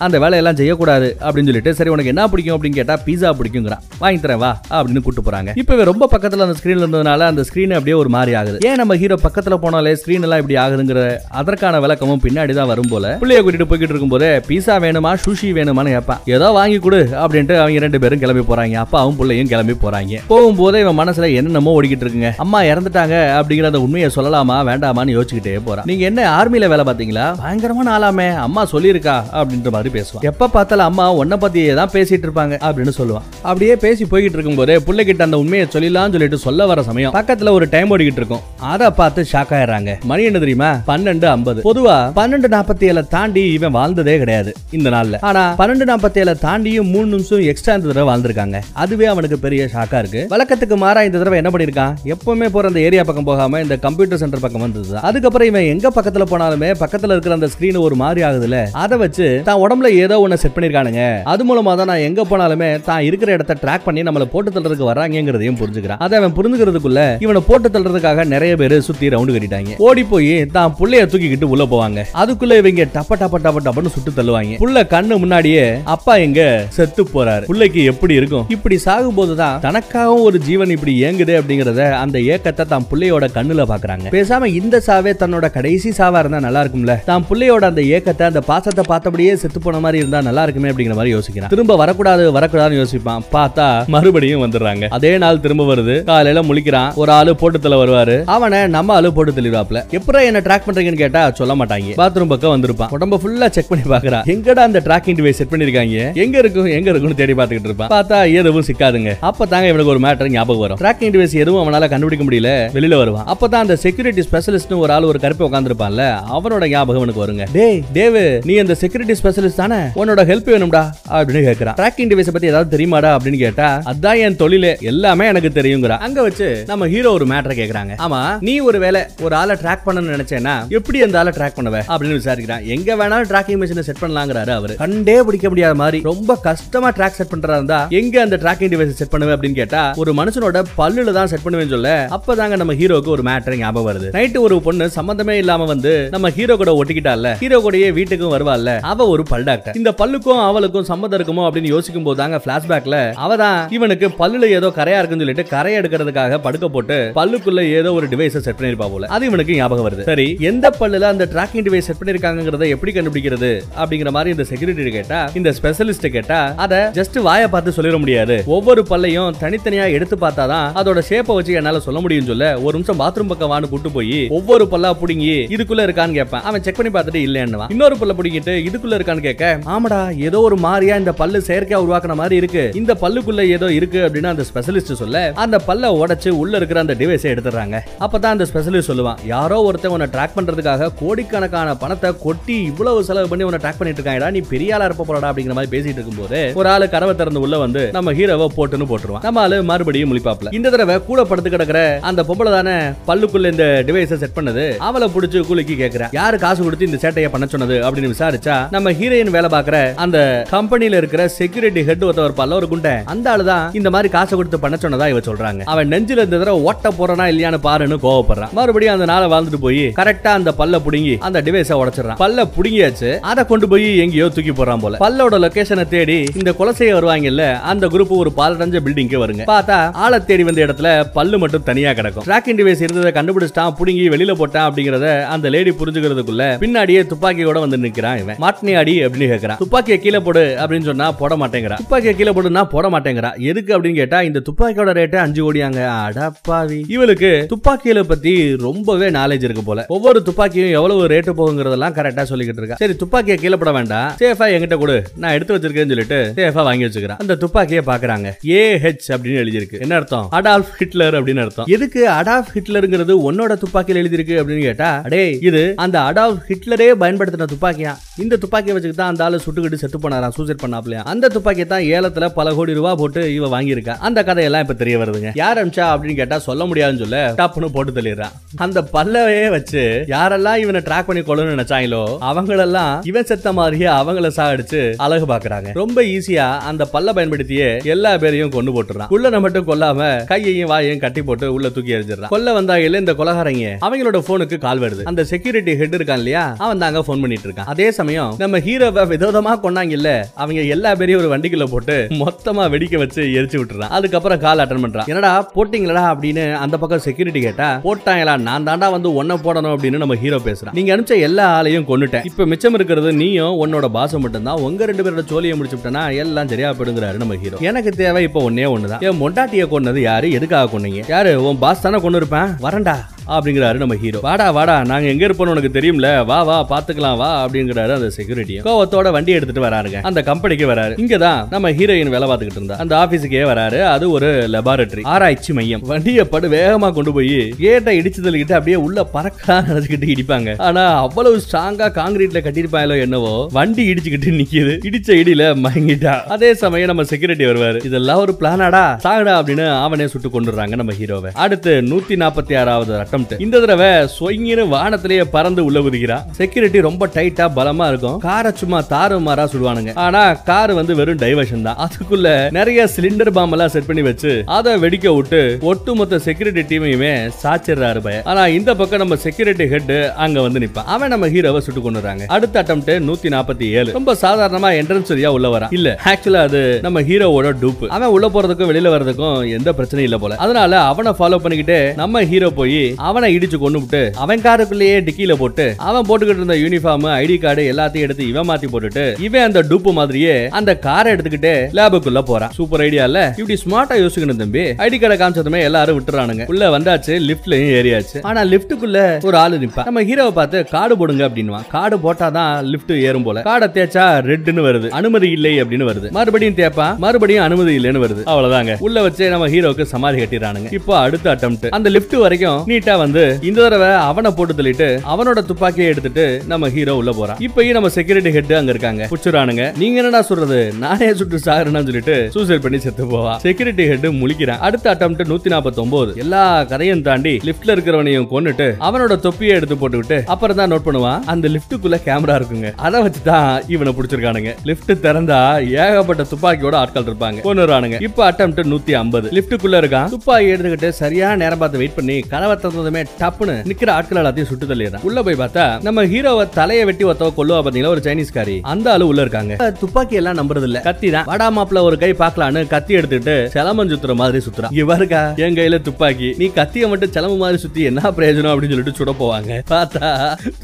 அந்த வேலையெல்லாம் செய்யக்கூடாது அப்படின்னு சொல்லிட்டு சரி உனக்கு என்ன பிடிக்கும்? அப்படின்னு கேட்டா பீஸா பிடிக்குங்கிறான் வாங்கி தரேன் வா அப்படின்னு கூட்டு போறாங்க. இப்பவே ரொம்ப பக்கத்துல அந்த ஸ்கிரீன்ல இருந்ததுனால அந்த ஸ்கிரீன் அப்படியே ஒரு மாதிரி ஆகுது. ஏன் நம்ம ஹீரோ பக்கத்துல போனாலே ஸ்கிரீன் எல்லாம் இப்படி ஆகுதுங்கிற அதற்கான விளக்கமும் பின்னாடி தான் வரும் போல. பிள்ளைய கூட்டிட்டு போய்கிட்டு இருக்கும்போது பீஸா வேணுமா சுஷி வேணுமான்னு கேட்பான். ஏதோ வாங்கி கொடு அப்படின்ட்டு அவங்க ரெண்டு பேரும் கிளம்பி போறாங்க. அப்பாவும் பிள்ளையும் கிளம்பி போறாங்க. போகும்போது இவன் மனசுல என்னென்னமோ ஓடிக்கிட்டு இருக்குங்க. அம்மா இறந்துட்டாங்க அப்படிங்கிற அந்த உண்மையை சொல்லலாமா வேண்டாமான்னு யோசிச்சுக்கிட்டே போறான். நீங்க என்ன ஆர்மியில வேலை பாத்தீங்களா பயங்கரமான ஆளாமே அம்மா சொல்லியிருக்கா அப்படின்ற மாதிரி பேசுவான். எப்ப பார்த்தாலும் அம்மா உன்னை பத்தியே தான் பேசிட்டு இருப்பாங்க அப்படின்னு சொல்லுவான். அப்படியே பேசி போய்கிட்டு இருக்கும்போது பிள்ளைகிட்ட அந்த உண்மையை சொல்லலாம்னு சொல்லிட்டு சொல்ல வர சமயம் பக்கத்துல ஒரு டைம் ஓடிக்கிட்டு இருக்கும். அதை பார்த்து ஷாக் ஆயிடுறாங்க. மணி என்ன தெரியுமா? பன்னெண்டு ஐம்பது. பொதுவா பன்னெண்டு நாற்பத்தி ஏழை தாண்டி இவன் வாழ்ந்ததே கிடையாது இந்த நாள்ல. ஆனா பன்னெண்டு நாற்பத்தி ஏழு தாண்டியும் மூணு நிமிஷம் எக்ஸ்ட்ரா இந்த தடவை வாழ்ந்திருக்காங்க. அதுவே அவனுக்கு பெரிய ஷாக்கா இருக்கு. வழக்கத்துக்கு மாறா இந்த தடவை என்ன பண்ணிருக்கான்? எப்பவுமே போற அந்த ஏரியா பக்கம் போகாம இந்த கம்ப்யூட்டர் சென்டர் பக்கம் வந்தது அதுக்கப்புறம் இவன் எங்க பக்கத்துல போனாலுமே பக்கத்துல இருக்கிற அந்த ஸ்கிரீன் ஒரு மாதிரி ஆகுதுல அதை வச்சு தான் உடம்புல ஏதோ ஒண்ணு செட் பண்ணிருக்கானுங்க. அது மூலமா தான் நான் எங்க போனாலுமே தான் இருக்கிற இடத்த ட்ராக் பண்ணி நம்மள போட்டு தள்ளுறதுக்கு வராங்கிறதையும் புரிஞ்சுக்கிறான். அதை அவன் புரிஞ்சுக்கிறதுக்குள்ள இவனை போட்டு தள்ளுறதுக்காக நிறைய பேர் சுத்தி ரவுண்டு கட்டிட்டாங்க. ஓடி போய் தான் புள்ளைய தூக்கிக்கிட்டு உள்ள போவாங்க. அதுக்குள்ள இவங்க டப்ப டப்ப டப்ப டப்பன்னு சுட்டு தள்ளுவாங்க. புள்ள கண்ணு முன்னாடியே அப்பா எங்க செத்து போறாரு. புள்ளைக்கு எப்படி இருக்கும்? இப்படி சாகும் போதுதான் தனக்காகவும் ஒரு ஜீவன் இப்படி ஏங்குது அப்படிங்கறத அந்த ஏக்கத்தை தான் புள்ளையோட கண்ணுல பாக்குறாங்க. பேசாம இந்த சாவே தன்னோட கடைசி சாவா இருந்தா நல்லா இருக்கும்ல? தான் புள்ளையோட அந்த ஏக்கத்தை அந்த பாசத்தை பார்த்தபடியே செத்து போன மாதிரி இருந்தா நல்லா இருக்குமே அப்படிங்கிற மாதிரி யோசிக்கிறான். திரும்ப வரக்கூடாது வரக்கூடாதுன்னு யோசிப்பான். பார்த்தா மறுபடியும் வந்துடுறாங்க. அதே நாள் திரும்ப வருது. காலையில முழிக்கிறான். ஒரு ஆளு போட்டு தள்ள வருவாரு. அவனை நம்ம ஆளு போட்டு தள்ளிடுவாப்ல எப்படா என்ன ட்ராக் பண்றீங்கன்னு கேட்டா சொல்ல மாட்டாங்க. பாத்ரூம் பக்கம் வந்திருப்பான். உடம்ப ஃபுல்லா செக் பண்ணி பாக்குறான் எங்கடா அந்த ட்ராக்கிங் டிவைஸ் செட் பண்ணிருக்காங்க? எங்க இருக்கும் எங்க இருக்கும்னு தேடி பாத்துக்கிட்டு இருப்பான். பார்த்தா எதுவும் சிக்காதுங்க. அப்பதாங்க இவனுக்கு ஒரு மேட்டர் ஞாபகம் வரும். டிராக்கிங் டிவைஸ் எதுவும் அவனால கண்டுபிடிக்க முடியல வெளியில வருவான். அப்பதான் அந்த செக்யூரிட்டி ஸ்பெஷலிஸ்ட் ஒரு ஆள் ஒரு கருப்பை உட்காந்துருப்பான்ல அவனோட ஞாபகம் எனக்கு வருங்க. டேய் டேவு நீ அந்த செக்யூரிட்டி ஸ்பெஷலிஸ்ட் தானே? உன்னோட ஹெல்ப் வேணும்டா அப்படின்னு கேக்குறான் டிராக்கிங் டிவைஸ் பத்தி ஏதாவது தெரியுமாடா அப்படின்னு கேட்டா அதான் என் தொழிலே எல்லாமே எனக்கு தெரியுங்கிறா அங்க வச்சு நம்ம ஹீரோ ஒரு மேட்டரை கேக்குறாங்க. ஆமா நீ ஒரு வேலை ஒரு ஆளை ட்ராக் பண்ணணும்னு நினைச்சேன்னா எப்படி அந்த ஆளை ட்ராக் பண்ணுவ? அப்படின்னு விசாரிக்கிறான். எங்க வேணாலும் டிராக்கிங் மிஷினை செட் பண்ணலாங்கிறாரு அவர். கண்டே பிடிக்க முடியாத மாதிரி ரொம்ப கஷ்டமா ட்ராக் செட் பண்றதா இருந்தா எங்க அந்த ட்ராக்கிங் டிவைஸ் செட் பண்ணுவேன் அப்படின்னு கேட்டா ஒரு மனுஷனோட பல்லுல தான் செட் பண்ணுவேன்னு சொல்ல அப்பதாங்க நம்ம ஹீரோக்கு ஒரு மேட்டர் ஞாபகம் வருது. நைட்டு ஒரு பொண்ணு சம்பந்தமே இல்லாம வந்து நம்ம ஹீரோ கூட ஒட்டிக்கிட்டால ஹீரோ கூடயே வீட்டுக்கும் வருவாள்ல அவ ஒரு பல் டாக்டர் இந்த பல்லுக்கும் அவளுக்கும் சம்மந்தம் இருக்குமோ அப்படின்னு யோசிக்கும் போது தாங்க பிளாஷ்பேக்ல அவ தான் இவனுக்கு பல்லுல ஏதோ கரையா இருக்குன்னு சொல்லிட்டு கரை எடுக்கிறதுக்காக படுக்க போட்டு பல்லுக்குள்ள ஏதோ ஒரு டிவைஸ் செட் பண்ணிருப்பா போல. அது இவனுக்கு ஞாபகம் வருது. சரி எந்த பல்லுல அந்த ட்ராக்கிங் டிவைஸ் செட் பண்ணிருக்காங்கிறத எப்படி கண்டுபிடிக்கிறது? அப்படிங்கிற மாதிரி இந்த செக்யூரிட்டி கேட்டா இந்த ஸ்பெஷலிஸ்ட் கேட்டா அத ஜஸ்ட் வாயை பார்த்து சொல்லிட முடியாது. ஒவ்வொரு பல்லையும் தனித்தனியா எடுத்து பார்த்தாதான் அதோட ஷேப்பை வச்சு என்னால சொல்ல முடியும் சொல்ல ஒரு நிமிஷம் பாத்ரூம் பக்கம் வான்னு கூட்டு போய் ஒவ்வொரு பல்லா புடுங்கி இதுக்குள்ள இருக்கான்னு கேட்பேன். அவன் செக் பண்ணி பார்த்துட்டு இல்லைன்னு இன்னொரு பல்ல புடிங்கிட்டு இதுக்குள்ள இருக்கான்னு கேட்க ஆமாடா ஏதோ ஒரு மாதிரியா இந்த பல்லு செயற்கையா உருவாக்குன மாதிரி இருக்கு. இந்த பல்லுக்குள்ள ஏதோ இருக்கு அப்படின்னு அந்த ஸ்பெஷலிஸ்ட் சொல்ல அந்த பல்ல உடைச்சு உள்ள இருக்கிற அந்த டிவைஸை எடுத்துறாங்க அப்பதான் அந்த ஸ்பெஷலிஸ்ட் சொல்லுவான் யாரோ ஒருத்தன் உன்னை ட்ராக் பண்றதுக்காக கோடிக்கணக்கான பணத்தை கொட்டி இவ்வளவு செலவு பண்ணி உன்னை ட்ராக் பண்ணிட்டு இருக்காங்கடா நீ பெரிய ஆளா இருப்ப போறடா அப்படிங்கிற மாதிரி பேசிட்டு இருக்கும்போது ஒரு ஆளு கதவை திறந்து உள்ள வந்து நம்ம ஹீரோவை போட்டுன்னு போட்டுருவான். நம்ம ஆளு மறுபடியும் முழிப்பாப்ல இந்த தடவை கூட படுத்து கிடக்குற அந்த பொம்பளை தானே பல்லுக்குள்ள இந்த டிவைஸை செட் பண்ணது. அவளை பிடிச்சி குலுக்கி கேட்கிற யாரு காசு கொடுத்து இந்த சேட்டையை பண்ண சொன்னது அப்படின்னு விசாரிச்சா நம்ம ஹீரோயின் வேலை பாக்குற அந்த கம்பெனில இருக்கிற செக்யூரிட்டி ஹெட் ஒருத்தவர் பல்ல ஒரு குண்டை. அந்த ஆளு தான் இந்த மாதிரி காசு கொடுத்து பண்ண சொன்னதா இவ சொல்றாங்க. அவன் நெஞ்சில இந்த தடவை ஓட்ட போறனா இல்லையான்னு பாருன்னு கோவப்படுறான். மறுபடியும் அந்த நாளை வாழ்ந்துட்டு போய் கரெக்டா அந்த பல்ல புடுங்கி அந்த டிவைஸை உடச்சிடறான். பல்ல புடுங்கியாச்சு. அதை கொண்டு போய் எங்கேயோ தூக்கி போறான் போல. பல்லோட லொகேஷனை தேடி இந்த கொலை செய்ய வருவாங்கல்ல அந்த குரூப் ஒரு பாலடைஞ்ச பில்டிங்கே வருங்க. பார்த்தா ஆளை தேடி வந்த இடத்துல பல்லு மட்டும் தனியா கிடக்கும். டிராக்கிங் டிவைஸ் இருந்ததை கண்டுபிடிச்சிட்டான் புடுங்கி வெளியில போட்டான் அப்படிங்கறத அந்த லேடி புரிஞ்சுக்கிறதுக்குள்ள பின்னாடியே துப்பாக்கியோட வந்து நிக்கிறான் இவன். மாட்டினி அடி அப்படின்னு கேக்குறான். துப்பாக்கியை கீழே போடு அப்படின்னு சொன்னா போட மாட்டேங்கிறா துப்பாக்கியை கீழே போடுனா போட மாட்டேங்கிறா எதுக்கு அப்படின்னு கேட்டா இந்த துப்பாக்கியோட ரேட்டு அஞ்சு கோடியாங்க. அடப்பாவி இவளுக்கு துப்பாக்கியில பத்தி ரொம்பவே நாலேஜ் இருக்கு போல. ஒவ்வொரு துப்பாக்கியும் எவ்வளவு ரேட்டு போகுங்கிறதெல்லாம் கரெக்டா சொல்லிக்கிட்டு இருக்கா. சரி துப்பாக்கி துப்பாக்கியை கீழே போட வேண்டாம் சேஃபா என்கிட்ட கொடு. நான் எடுத்து வச்சிருக்கேன்னு சொல்லிட்டு சேஃபா வாங்கி வச்சுக்கிறேன். அந்த துப்பாக்கியை பாக்குறாங்க. ஏ ஹெச் அப்படின்னு எழுதியிருக்கு. என்ன அர்த்தம்? அடால்ஃப் ஹிட்லர் அப்படின்னு அர்த்தம். எதுக்கு அடால்ஃப் ஹிட்லருங்கிறது உன்னோட துப்பாக்கியில் எழுதியிருக்கு அப்படின்னு கேட்டா அடே இது அந்த அடால்ஃப் ஹிட்லரே பயன்படுத்தின துப்பாக்கியா? இந்த துப்பாக்கியை வச்சுக்கிட்டு தான் அந்த ஆளு சுட்டுக்கிட்டு செத்து போனாராம் சூசைட் பண்ணாப்லையா? அந்த துப்பாக்கியை தான் ஏலத்துல பல கோடி ரூபா போட்டு இவ வாங்கியிருக்கா. அந்த கதையெல்லாம் இப்ப தெரிய வருதுங்க. யார் அமிச்சா அப்படின்னு கேட்டா சொல்ல முடியாதுன்னு சொல்ல டப்புன்னு போட்டு தள்ளிடுறான். அந்த பல்லவே வச்சு யாரெல்லாம் இவனை ட்ராக் பண்ணி கொள்ளணும்னு நினைச்சாங்களோ அவங்களெல்லாம் இவன் செத்த மாதிரியே அவங்கள சாகடிச்சு அழகு பாக்குறாங்க. ரொம்ப ஈஸியா அந்த பல்ல பயன்படுத்தியே எல்லா பேரையும் கொண்டு போட்டுறான். குள்ளனை மட்டும் கொல்லாம கையையும் வாயையும் கட்டி போட்டு உள்ள தூக்கி எறிஞ்சிடறான். கொல்ல வந்தாங்கல்ல இந்த கொலகாரங்க அவங்களோட போனுக்கு கால் வருது. அந்த செக்யூரிட்டி ஹெட் இருக்கான் இல்லையா? அவன் தாங்க போன் பண்ணிட்டு இருக்கான். அதே சமயம் நம்ம ஹீரோவை விதவிதமா கொண்டாங்க இல்ல அவங்க எல்லா பேரையும் ஒரு வண்டிக்குள்ள போட்டு மொத்தமா வெடிக்க வச்சு எரிச்சு விட்டுறான். அதுக்கப்புறம் கால் அட்டன் பண்றான். என்னடா போட்டீங்களா அப்படின்னு அந்த பக்கம் செக்யூரிட்டி கேட்டா போட்டாங்களா நான் தாண்டா வந்து ஒன்ன போடணும் அப்படின்னு நம்ம ஹீரோ பேசுறான். நீங்க அனுப்பிச்ச எல்லா ஆளையும் கொன்னுட்டேன். இப்ப மிச்சம் இருக்கிறது நீயும் உன்னோட பாசம் மட்டும்தான். உங்க ரெண்டு பேரோட சோழியை முடிச்சுட்டனா எல்லாம் சரியா போயிடுங்கிறாரு நம்ம ஹீரோ எனக்கு தேவை இப்போ ஒன்னே ஒண்ணுதான். என் மொண்டாட்டிய கொன்னது யாரு? எதுக்காக கொன்னீங்க? யாரு? உன் பாஸ் தானே கொண்டு இருப்பேன் வரண்டா அப்படிங்கிறாரு நம்ம ஹீரோ வாடா வாடா நாங்க எங்க இருப்போம்னு உனக்கு தெரியும்ல? வா வா பாத்துக்கலாம் வா அப்படிங்கிறாரு அந்த செக்யூரிட்டி கோவத்தோட வண்டி எடுத்துட்டு வராருங்க. அந்த கம்பெனிக்கு வராரு. இங்கதான் நம்ம ஹீரோயின் வேலை பார்த்துக்கிட்டு இருந்தா. அந்த ஆபீஸுக்கே வராரு. அது ஒரு லெபார்டரி ஆராய்ச்சி மையம். வண்டியை படு வேகமா கொண்டு போய் கேட்டை இடிச்சு தள்ளிக்கிட்டு அப்படியே உள்ள பறக்கலாம் நினைச்சுக்கிட்டு இடிப்பாங்க. ஆனா அவ்வளவு ஸ்ட்ராங்கா காங்கிரீட்ல கட்டிருப்பாங்களோ என்னவோ வண்டி இடிச்சுக்கிட்டு நிக்குது. இடிச்ச இடியில மயங்கிட்டா. அதே சமயம் நம்ம செக்யூரிட்டி வருவாரு. இதெல்லாம் ஒரு பிளானாடா சாகடா அப்படின்னு அவனே சுட்டு கொண்டுறாங்க நம்ம ஹீரோவை அடுத்து நூத்தி நாற்பத்தி ஆறாவது அட்டம் இந்த தடவை சொங்கின்னு வானத்திலேயே பறந்து உள்ள உதுகிறா செக்யூரிட்டி ரொம்ப டைட்டா பலமா இருக்கும். காரை சும்மா தாறு மாறா சுடுவானுங்க. ஆனா கார் வந்து வெறும் டைவர்ஷன் தான். அதுக்குள்ள நிறைய சிலிண்டர் பாம் எல்லாம் செட் பண்ணி வச்சு அதை வெடிக்க விட்டு ஒட்டுமொத்த செக்யூரிட்டி டீமையுமே சாச்சிடுறாரு பய. ஆனா இந்த பக்கம் நம்ம செக்யூரிட்டி ஹெட் அங்க வந்து நிப்பான். அவன் நம்ம ஹீரோவை சுட்டு கொண்டுறாங்க அடுத்த அட்டம் நூத்தி நாற்பத்தி ஏழு. ரொம்ப சாதாரணமா என்ட்ரன்ஸ் வழியா உள்ள வரான். இல்ல ஆக்சுவலா அது நம்ம ஹீரோவோட டூப் அவன் உள்ள போறதுக்கும் வெளியில வர்றதுக்கும் எந்த பிரச்சனையும் இல்ல போல. அதனால அவனை ஃபாலோ பண்ணிக்கிட்டு நம்ம ஹீரோ போய் அவனை இடிச்சு கொண்டு விட்டு அவன் காருக்குள்ளேயே டிக்கில போட்டு அவன் போட்டுக்கிட்டு இருந்த யூனிஃபார்ம் ஐடி கார்டு எல்லாத்தையும் எடுத்து இவன் மாத்தி போட்டுட்டு இவன் அந்த டூப்பு மாதிரியே அந்த காரை எடுத்துக்கிட்டு லேபுக்குள்ள போறான். சூப்பர் ஐடியா இல்ல இப்படி ஸ்மார்ட்டா யோசிக்கணும் தம்பி. ஐடி கார்டை காமிச்சதுமே எல்லாரும் விட்டுறானுங்க. உள்ள வந்தாச்சு லிஃப்ட்லயும் ஏறியாச்சு. ஆனா லிப்டுக்குள்ள ஒரு ஆளு நிப்பா நம்ம ஹீரோவை பார்த்து கார்டு போடுங்க அப்படின்னுவான். கார்டு போட்டாதான் லிப்ட் ஏறும் போல. கார்டை தேய்ச்சா ரெட்னு வருது. அனுமதி இல்லை அப்படின்னு வருது. மறுபடியும் தேப்பா மறுபடியும் அனுமதி இல்லைன்னு வருது. அவ்வளவுதாங்க. உள்ள வச்சு நம்ம ஹீரோவுக்கு சமாதி கட்டிடுறானுங்க. இப்போ அடுத்த அட்டம் அந்த லிஃப்ட் வரைக்கும் நீட்டா வந்து இந்த தடவை அவனை போட்டு தள்ளிட்டு அவனோட துப்பாக்கியை எடுத்துட்டு நம்ம ஹீரோ உள்ள போறான். இப்பயும் நம்ம செக்யூரிட்டி ஹெட் அங்க இருக்காங்க. புடிச்சுறானுங்க நீங்க என்னடா சொல்றது? நானே சுட்டு சாகுறேன்னு சொல்லிட்டு சூசைட் பண்ணி செத்து போவா. செக்யூரிட்டி ஹெட் முழிக்கிறான். அடுத்த அட்டம் நூத்தி நாற்பத்தி எல்லா கதையும் தாண்டி லிப்ட்ல இருக்கிறவனையும் கொன்னுட்டு அவனோட தொப்பியை எடுத்து போட்டுக்கிட்டு அப்புறம் தான் நோட் பண்ணுவான். அந்த லிப்டுக்குள்ள கேமரா இருக்குங்க. அதை வச்சு தான் இவனை பிடிச்சிருக்கானுங்க. லிஃப்ட் திறந்தா ஏகப்பட்ட துப்பாக்கியோட ஆட்கள் இருப்பாங்க. கொண்டுறானுங்க இப்ப அட்டம் நூத்தி ஐம்பது லிஃப்ட்டுக்குள்ள இருக்கான். துப்பாக்கி எடுத்துக்கிட்டு சரியான நேரம் பார்த்து வெயிட் பண்ணி கதவை திறந்ததுமே டப்புன்னு நிக்கிற ஆட்கள் எல்லாத்தையும் சுட்டு தள்ளிடுறான். உள்ள போய் பார்த்தா நம்ம ஹீரோவை தலையை வெட்டி ஒத்தவ கொல்லுவா பாத்தீங்களா? ஒரு சைனீஸ் காரி அந்த ஆளு உள்ள இருக்காங்க. துப்பாக்கி எல்லாம் நம்புறது இல்ல கத்தி தான் வடா மாப்பிள ஒரு கை பார்க்கலான்னு கத்தி எடுத்துட்டு செலமன் சுத்துற மாதிரி சுத்துறான். இங்க பாருக்கா என் கையில துப்பாக்கி. நீ கத்திய மட்டும் செலவு மாதிரி சுத்தி என்ன பிரயோஜனம் அப்படின்னு சொல்லிட்டு சுட போவாங்க. பார்த்தா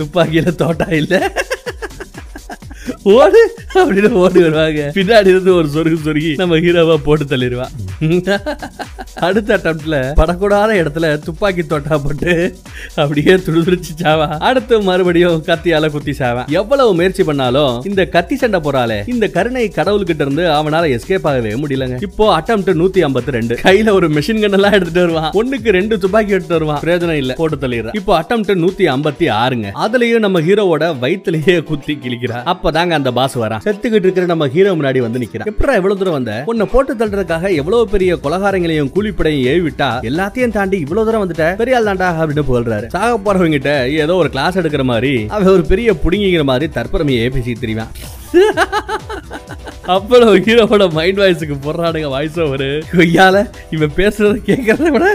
துப்பாக்கியில தோட்டா இல்ல. ஓடு அப்படின்னு ஓடி வருவாங்க. பின்னாடி இருந்து ஒரு சொருகு சொருகி நம்ம ஹீரோவா போட்டு தள்ளிடுவா. அடுத்த அட்டம்ப்ட்ல படக்கூடாத இடத்துல துப்பாக்கி தொட்டா போட்டு அப்படியே துடிதுடிச்சு சாவா அடுத்து மறுபடியும் கத்தியால குத்தி சாவான். எவ்வளவு முயற்சி பண்ணாலும் இந்த கத்தி சண்டை போறாளே இந்த கருணை கடவுள்கிட்ட இருந்து அவனால எஸ்கேப் ஆகவே முடியலங்க. இப்போ அட்டம்ப்ட் நூத்தி ஐம்பத்தி ரெண்டு. கையில ஒரு மிஷின் கன் எல்லாம் எடுத்துட்டு வருவான். ஒண்ணுக்கு ரெண்டு துப்பாக்கி எடுத்துட்டு வருவான். பிரயோஜனம் இல்ல போட்டு தள்ளிடுறான் இப்போ அட்டம்ப்ட் நூத்தி ஐம்பத்தி ஆறுங்க. அதுலயும் நம்ம ஹீரோவோட வயித்துலயே குத்தி கிழிக்கிறா. அப்பதாங்க அந்த பாஸ் வரா? செத்துக்கிட்டு இருக்கிற நம்ம ஹீரோ முன்னாடி வந்து நிக்கிறான் எப்படா எவ்வளவு தூரம் வந்த? உன்னை போட்டு தள்ளுறதுக்காக எவ்வளவு பெரிய கொலகாரங்களையும் கூலிப்படையும் ஏவி விட்டா எல்லாத்தையும் தாண்டி இவ்வளவு தூரம் வந்துட்ட? பெரிய ஆள் தாண்டா அப்படின்னு புகழ்றாரு. சாக போறவங்கிட்ட ஏதோ ஒரு கிளாஸ் எடுக்கிற மாதிரி அவன் ஒரு பெரிய புடுங்கிங்கிற மாதிரி தற்பரமையை பேசி தெரியுவான் அப்புறம் ஹீரோவோட மைண்ட் வாய்ஸுக்கு போடுறானுங்க வாய்ஸ் ஓவர் கொய்யால இவன் பேசுறத கேட்கறத விட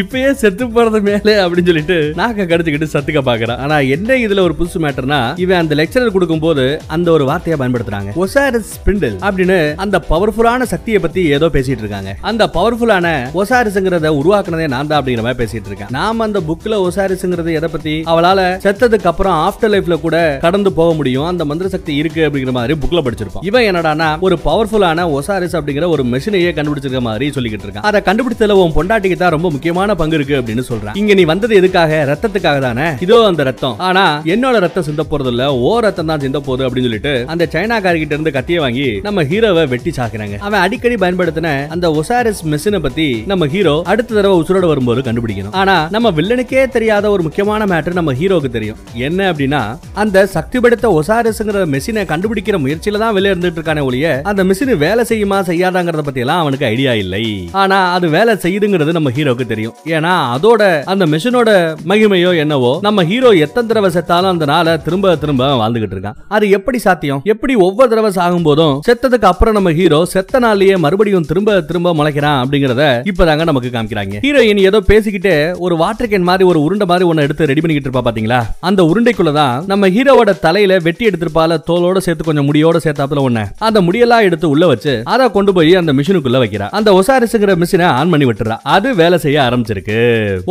இப்பயே செத்து போறது மேலே அப்படின்னு சொல்லிட்டு நாக்க கடிச்சுக்கிட்டு சத்துக்க பாக்குறான். ஆனா என்ன இதுல ஒரு புதுசு மேட்டர்னா இவன் அந்த லெக்சரர் கொடுக்கும்போது அந்த ஒரு வார்த்தையை பயன்படுத்துறாங்க. ஒசாரிஸ் ஸ்பிண்டில் அப்படின்னு அந்த பவர்ஃபுல்லான சக்தியை பத்தி ஏதோ பேசிட்டு இருக்காங்க. அந்த பவர்ஃபுல்லான ஒசாரிஸ்ங்கிறத உருவாக்குனதே நான் தான் அப்படிங்கிற மாதிரி பேசிட்டு இருக்கேன். நாம அந்த புக்ல ஒசாரிஸ்ங்கிறது எதை பத்தி? அவளால செத்ததுக்கு அப்புறம் ஆஃப்டர் லைஃப்ல கூட கடந்து போக முடியும். அந்த மந்திர சக்தி இருக்கு அப்படிங்கிற மாதிரி புக்ல படிச்சிருப்போம் இவன் என்னடானா ஒரு பவர்ஃபுல்லான ஒசாரிஸ் அப்படிங்கிற ஒரு மெஷினையே கண்டுபிடிச்சிருக்க மாதிரி சொல்லிக்கிட்டு இருக்கான் அதை கண்டுபிடிச்சதுல உன் பொண்டாட்டிக்கு தான் ரொம்ப முக்கியமான பங்கு இருக்கு அப்படின்னு சொல்றான். இங்க நீ வந்தது எதுக்காக? ரத்தத்துக்காக தானே? இதோ அந்த ரத்தம் ஆனா என்னோட ரத்தம் சிந்த போறது இல்ல ஓ ரத்தம் தான் சிந்த போகுது அப்படின்னு சொல்லிட்டு அந்த சைனாக்காரர்கிட்ட இருந்து கத்திய வாங்கி நம்ம ஹீரோவை வெட்டி சாக்குறாங்க. அவன் அடிக்கடி பயன்படுத்தின அந்த ஒசாரிஸ் மெஷினை பத்தி நம்ம ஹீரோ அடுத்த தடவை உசுரோட வரும்போது கண்டுபிடிக்கணும். ஆனா நம்ம வில்லனுக்கே தெரியாத ஒரு முக்கியமான மேட்டர் நம்ம ஹீரோக்கு தெரியும். என்ன அப்படின்னா அந்த சக்தி படுத்த ஒசாரிஸ்ங்கிற மெஷினை கண்டுபிடிக்க கண்டுபிடிக்கிற முயற்சியில தான் வெளியே இருந்துட்டு இருக்கானே ஒழிய அந்த மிஷின் வேலை செய்யுமா செய்யாதாங்கிறத பத்தி எல்லாம் அவனுக்கு ஐடியா இல்லை. ஆனா அது வேலை செய்யுதுங்கிறது நம்ம ஹீரோக்கு தெரியும். ஏன்னா அதோட அந்த மிஷினோட மகிமையோ என்னவோ நம்ம ஹீரோ எத்தனை தடவை செத்தாலும் அந்த நாளை திரும்ப திரும்ப வாழ்ந்துகிட்டு இருக்கான். அது எப்படி சாத்தியம்? எப்படி ஒவ்வொரு தடவை சாகும் போதும் செத்ததுக்கு அப்புறம் நம்ம ஹீரோ செத்த நாள்லயே மறுபடியும் திரும்ப திரும்ப முளைக்கிறான் அப்படிங்கறத இப்பதாங்க நமக்கு காமிக்கிறாங்க. ஹீரோயின் ஏதோ பேசிக்கிட்டே ஒரு வாட்டர் கேன் மாதிரி ஒரு உருண்டை மாதிரி ஒன்னு எடுத்து ரெடி பண்ணிக்கிட்டு இருப்பா பாத்தீங்களா? அந்த உருண்டைக்குள்ளதான் நம்ம ஹீரோவோட தலையில வெட்டி எடுத்திருப்பால தோலோட சேர்த்து கொஞ்சம் முடியோட சேர்த்தாப்புல ஒண்ணு. அந்த முடியெல்லாம் எடுத்து உள்ள வச்சு அதை கொண்டு போய் அந்த மிஷினுக்குள்ள வைக்கிறா. அந்த ஒசாரிசுங்கிற மிஷினை ஆன் பண்ணி விட்டுறா. அது வேலை செய்ய ஆரம்பிச்சிருக்கு.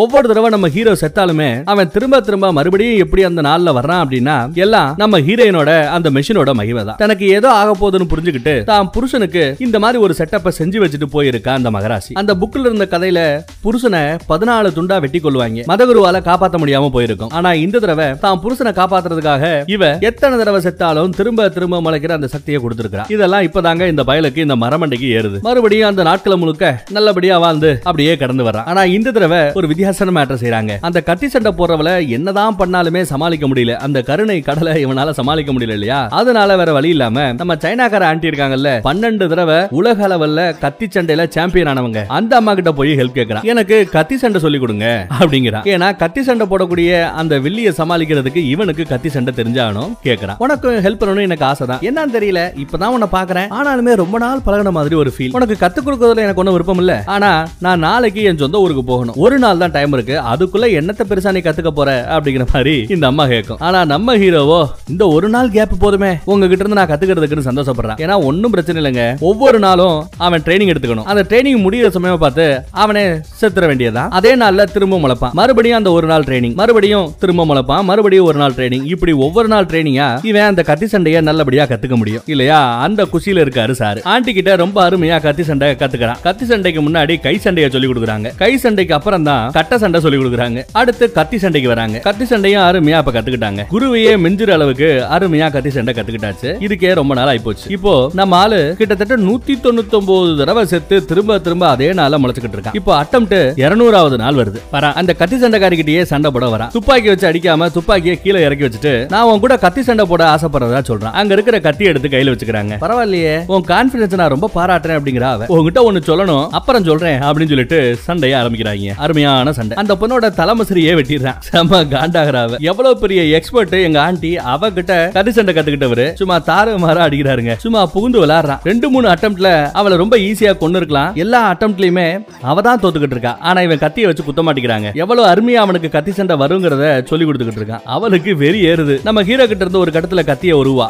ஒவ்வொரு தடவை நம்ம ஹீரோ செத்தாலுமே அவன் திரும்ப திரும்ப மறுபடியும் எப்படி அந்த நாள்ல வர்றான் அப்படின்னா எல்லாம் நம்ம ஹீரோயினோட அந்த மிஷினோட மகிமை தான் தனக்கு ஏதோ ஆக போகுதுன்னு புரிஞ்சுக்கிட்டு தான் புருஷனுக்கு இந்த மாதிரி ஒரு செட்டப்பை செஞ்சு வச்சுட்டு போயிருக்கா அந்த மகராசி. அந்த புக்ல இருந்த கதையில புருஷனை பதினாலு துண்டா வெட்டி கொள்வாங்க மதகுருவால காப்பாத்த முடியாம போயிருக்கும். ஆனா இந்த தடவை தான் புருஷனை காப்பாத்துறதுக்காக இவ எத்தனை தடவை செத்தாலும் திரும்ப திரும்ப முளைக்கிற அந்த சக்தியை கொடுத்திருக்கிறா. இதெல்லாம் இப்பதாங்க இந்த பயலுக்கு இந்த மரமண்டைக்கு ஏறுது. மறுபடியும் அந்த நாட்களை முழுக்க நல்லபடியா வாழ்ந்து அப்படியே கடந்து வர்றான் ஆனா இந்த தடவை ஒரு வித்தியாசமான மேட்டர் செய்யறாங்க அந்த கத்தி சண்டை போறவள என்னதான் பண்ணாலுமே சமாளிக்க முடியல. அந்த கருணை கடலை இவனால சமாளிக்க முடியல இல்லையா? அதனால வேற வழி இல்லாம நம்ம சைனாக்கார ஆண்டி இருக்காங்கல்ல பன்னெண்டு தடவை உலக அளவுல கத்தி சண்டையில சாம்பியன் ஆனவங்க. அந்த அம்மா கிட்ட போய் ஹெல்ப் கேக்குறான் எனக்கு கத்தி சண்டை சொல்லி கொடுங்க அப்படிங்கிறான் ஏன்னா கத்தி சண்டை போடக்கூடிய அந்த வில்லிய சமாளிக்கிறதுக்கு இவனுக்கு கத்தி சண்டை தெரிஞ்சாகணும் கேக்குறான் உனக்கு ஹெல்ப் பண்ணணும் எனக்கு ஆசை தான் என்னன்னு தெரியல. இப்பதான் உன்னை பாக்குறேன் ஆனாலுமே ரொம்ப நாள் பழகுன மாதிரி ஒரு ஃபீல் உனக்கு கத்து கொடுக்கறதுல எனக்கு ஒன்றும் விருப்பம் இல்ல. ஆனா நான் நாளைக்கு என் சொந்த ஊருக்கு போகணும். ஒரு நாள் தான் டைம் இருக்கு. அதுக்குள்ள என்னத்த பெருசா நீ கத்துக்க போற? அப்படிங்கிற மாதிரி இந்த அம்மா கேட்கும் ஆனா நம்ம ஹீரோவோ இந்த ஒரு நாள் கேப் போதுமே. உங்ககிட்ட இருந்து நான் கத்துக்கிறதுக்குன்னு சந்தோஷப்படுறான். ஏன்னா ஒன்னும் பிரச்சனை இல்லைங்க. ஒவ்வொரு நாளும் அவன் ட்ரைனிங் எடுத்துக்கணும். அந்த ட்ரைனிங் முடியிற சமயம் பார்த்து அவனே செத்துற வேண்டியதான் அதே நாள்ல திரும்ப முளைப்பான். மறுபடியும் அந்த ஒரு நாள் ட்ரைனிங் மறுபடியும் திரும்ப முளைப்பான். மறுபடியும் ஒரு நாள் ட்ரைனிங் இப்படி ஒவ்வொரு நாள் ட்ரைனிங்கா இவன் அந்த கத்தி சண்டையை நல்லபடியா கத்துக்க முடியும். இல்லையா? அந்த குஷியில இருக்காரு சாரு. ஆண்டி கிட்ட ரொம்ப அருமையா கத்தி சண்டை கத்துக்கிறான். கத்தி சண்டைக்கு முன்னாடி கை சண்டையை சொல்லி கொடுக்குறாங்க. கை சண்டைக்கு அப்புறம் தான் கட்ட சண்டை சொல்லி கொடுக்குறாங்க. அடுத்து கத்தி சண்டைக்கு வராங்க. கத்தி சண்டையும் அருமையா அப்ப கத்துக்கிட்டாங்க. குருவையே மிஞ்சுற அளவுக்கு அருமையா கத்தி சண்டை கத்துக்கிட்டாச்சு. இதுக்கே ரொம்ப நாள் ஆயிப்போச்சு. இப்போ நம்ம ஆளு கிட்டத்தட்ட நூத்தி தொண்ணூத்தி ஒன்பது தடவை செத்து திரும்ப திரும்ப அதே நாள முளைச்சுக்கிட்டு இருக்கான். இப்போ அட்டம் இருநூறாவது நாள் வருது. வரா அந்த கத்தி சண்டைக்காரிக்கிட்டயே சண்டை போட வரா. துப்பாக்கி வச்சு அடிக்காம துப்பாக்கியை கீழே இறக்கி வச்சுட்டு நான் உன் கூட கத்தி சண்டை போட ஆசைப்படுறதா சொல்றான். அங்க இருக்க இருக்கிற கத்தி எடுத்து கையில வச்சுக்கிறாங்க. பரவாயில்லையே. உன் கான்பிடன்ஸ் நான் ரொம்ப பாராட்டுறேன் அப்படிங்கிற அவ. உங்ககிட்ட ஒண்ணு சொல்லணும் அப்புறம் சொல்றேன் அப்படின்னு சொல்லிட்டு சண்டைய ஆரம்பிக்கிறாங்க. அருமையான சண்டை. அந்த பொண்ணோட தலைமசிரியே வெட்டிடுறான். செம்ம காண்டாகிறாவ எவ்வளவு பெரிய எக்ஸ்பர்ட் எங்க ஆண்டி அவ கிட்ட கத்தி சண்டை கத்துக்கிட்டவரு. சும்மா தாறு மாறா அடிக்கிறாருங்க. சும்மா புகுந்து விளையாடுறான் ரெண்டு மூணு அட்டம்ப்ட்ல அவளை ரொம்ப ஈஸியா கொண்டு இருக்கலாம் எல்லா அட்டம்ப்ட்லயுமே அவ தான் தோத்துக்கிட்டு இருக்கா. ஆனா இவன் கத்தியை வச்சு குத்த மாட்டேங்கிறாங்க. எவ்வளவு அருமையா அவனுக்கு கத்தி சண்டை வருங்கிறத சொல்லி கொடுத்துக்கிட்டு இருக்கான். அவளுக்கு வெறி ஏறுது. நம்ம ஹீரோ கிட்ட இருந்து ஒரு கட்டத்துல கத்திய உருவா.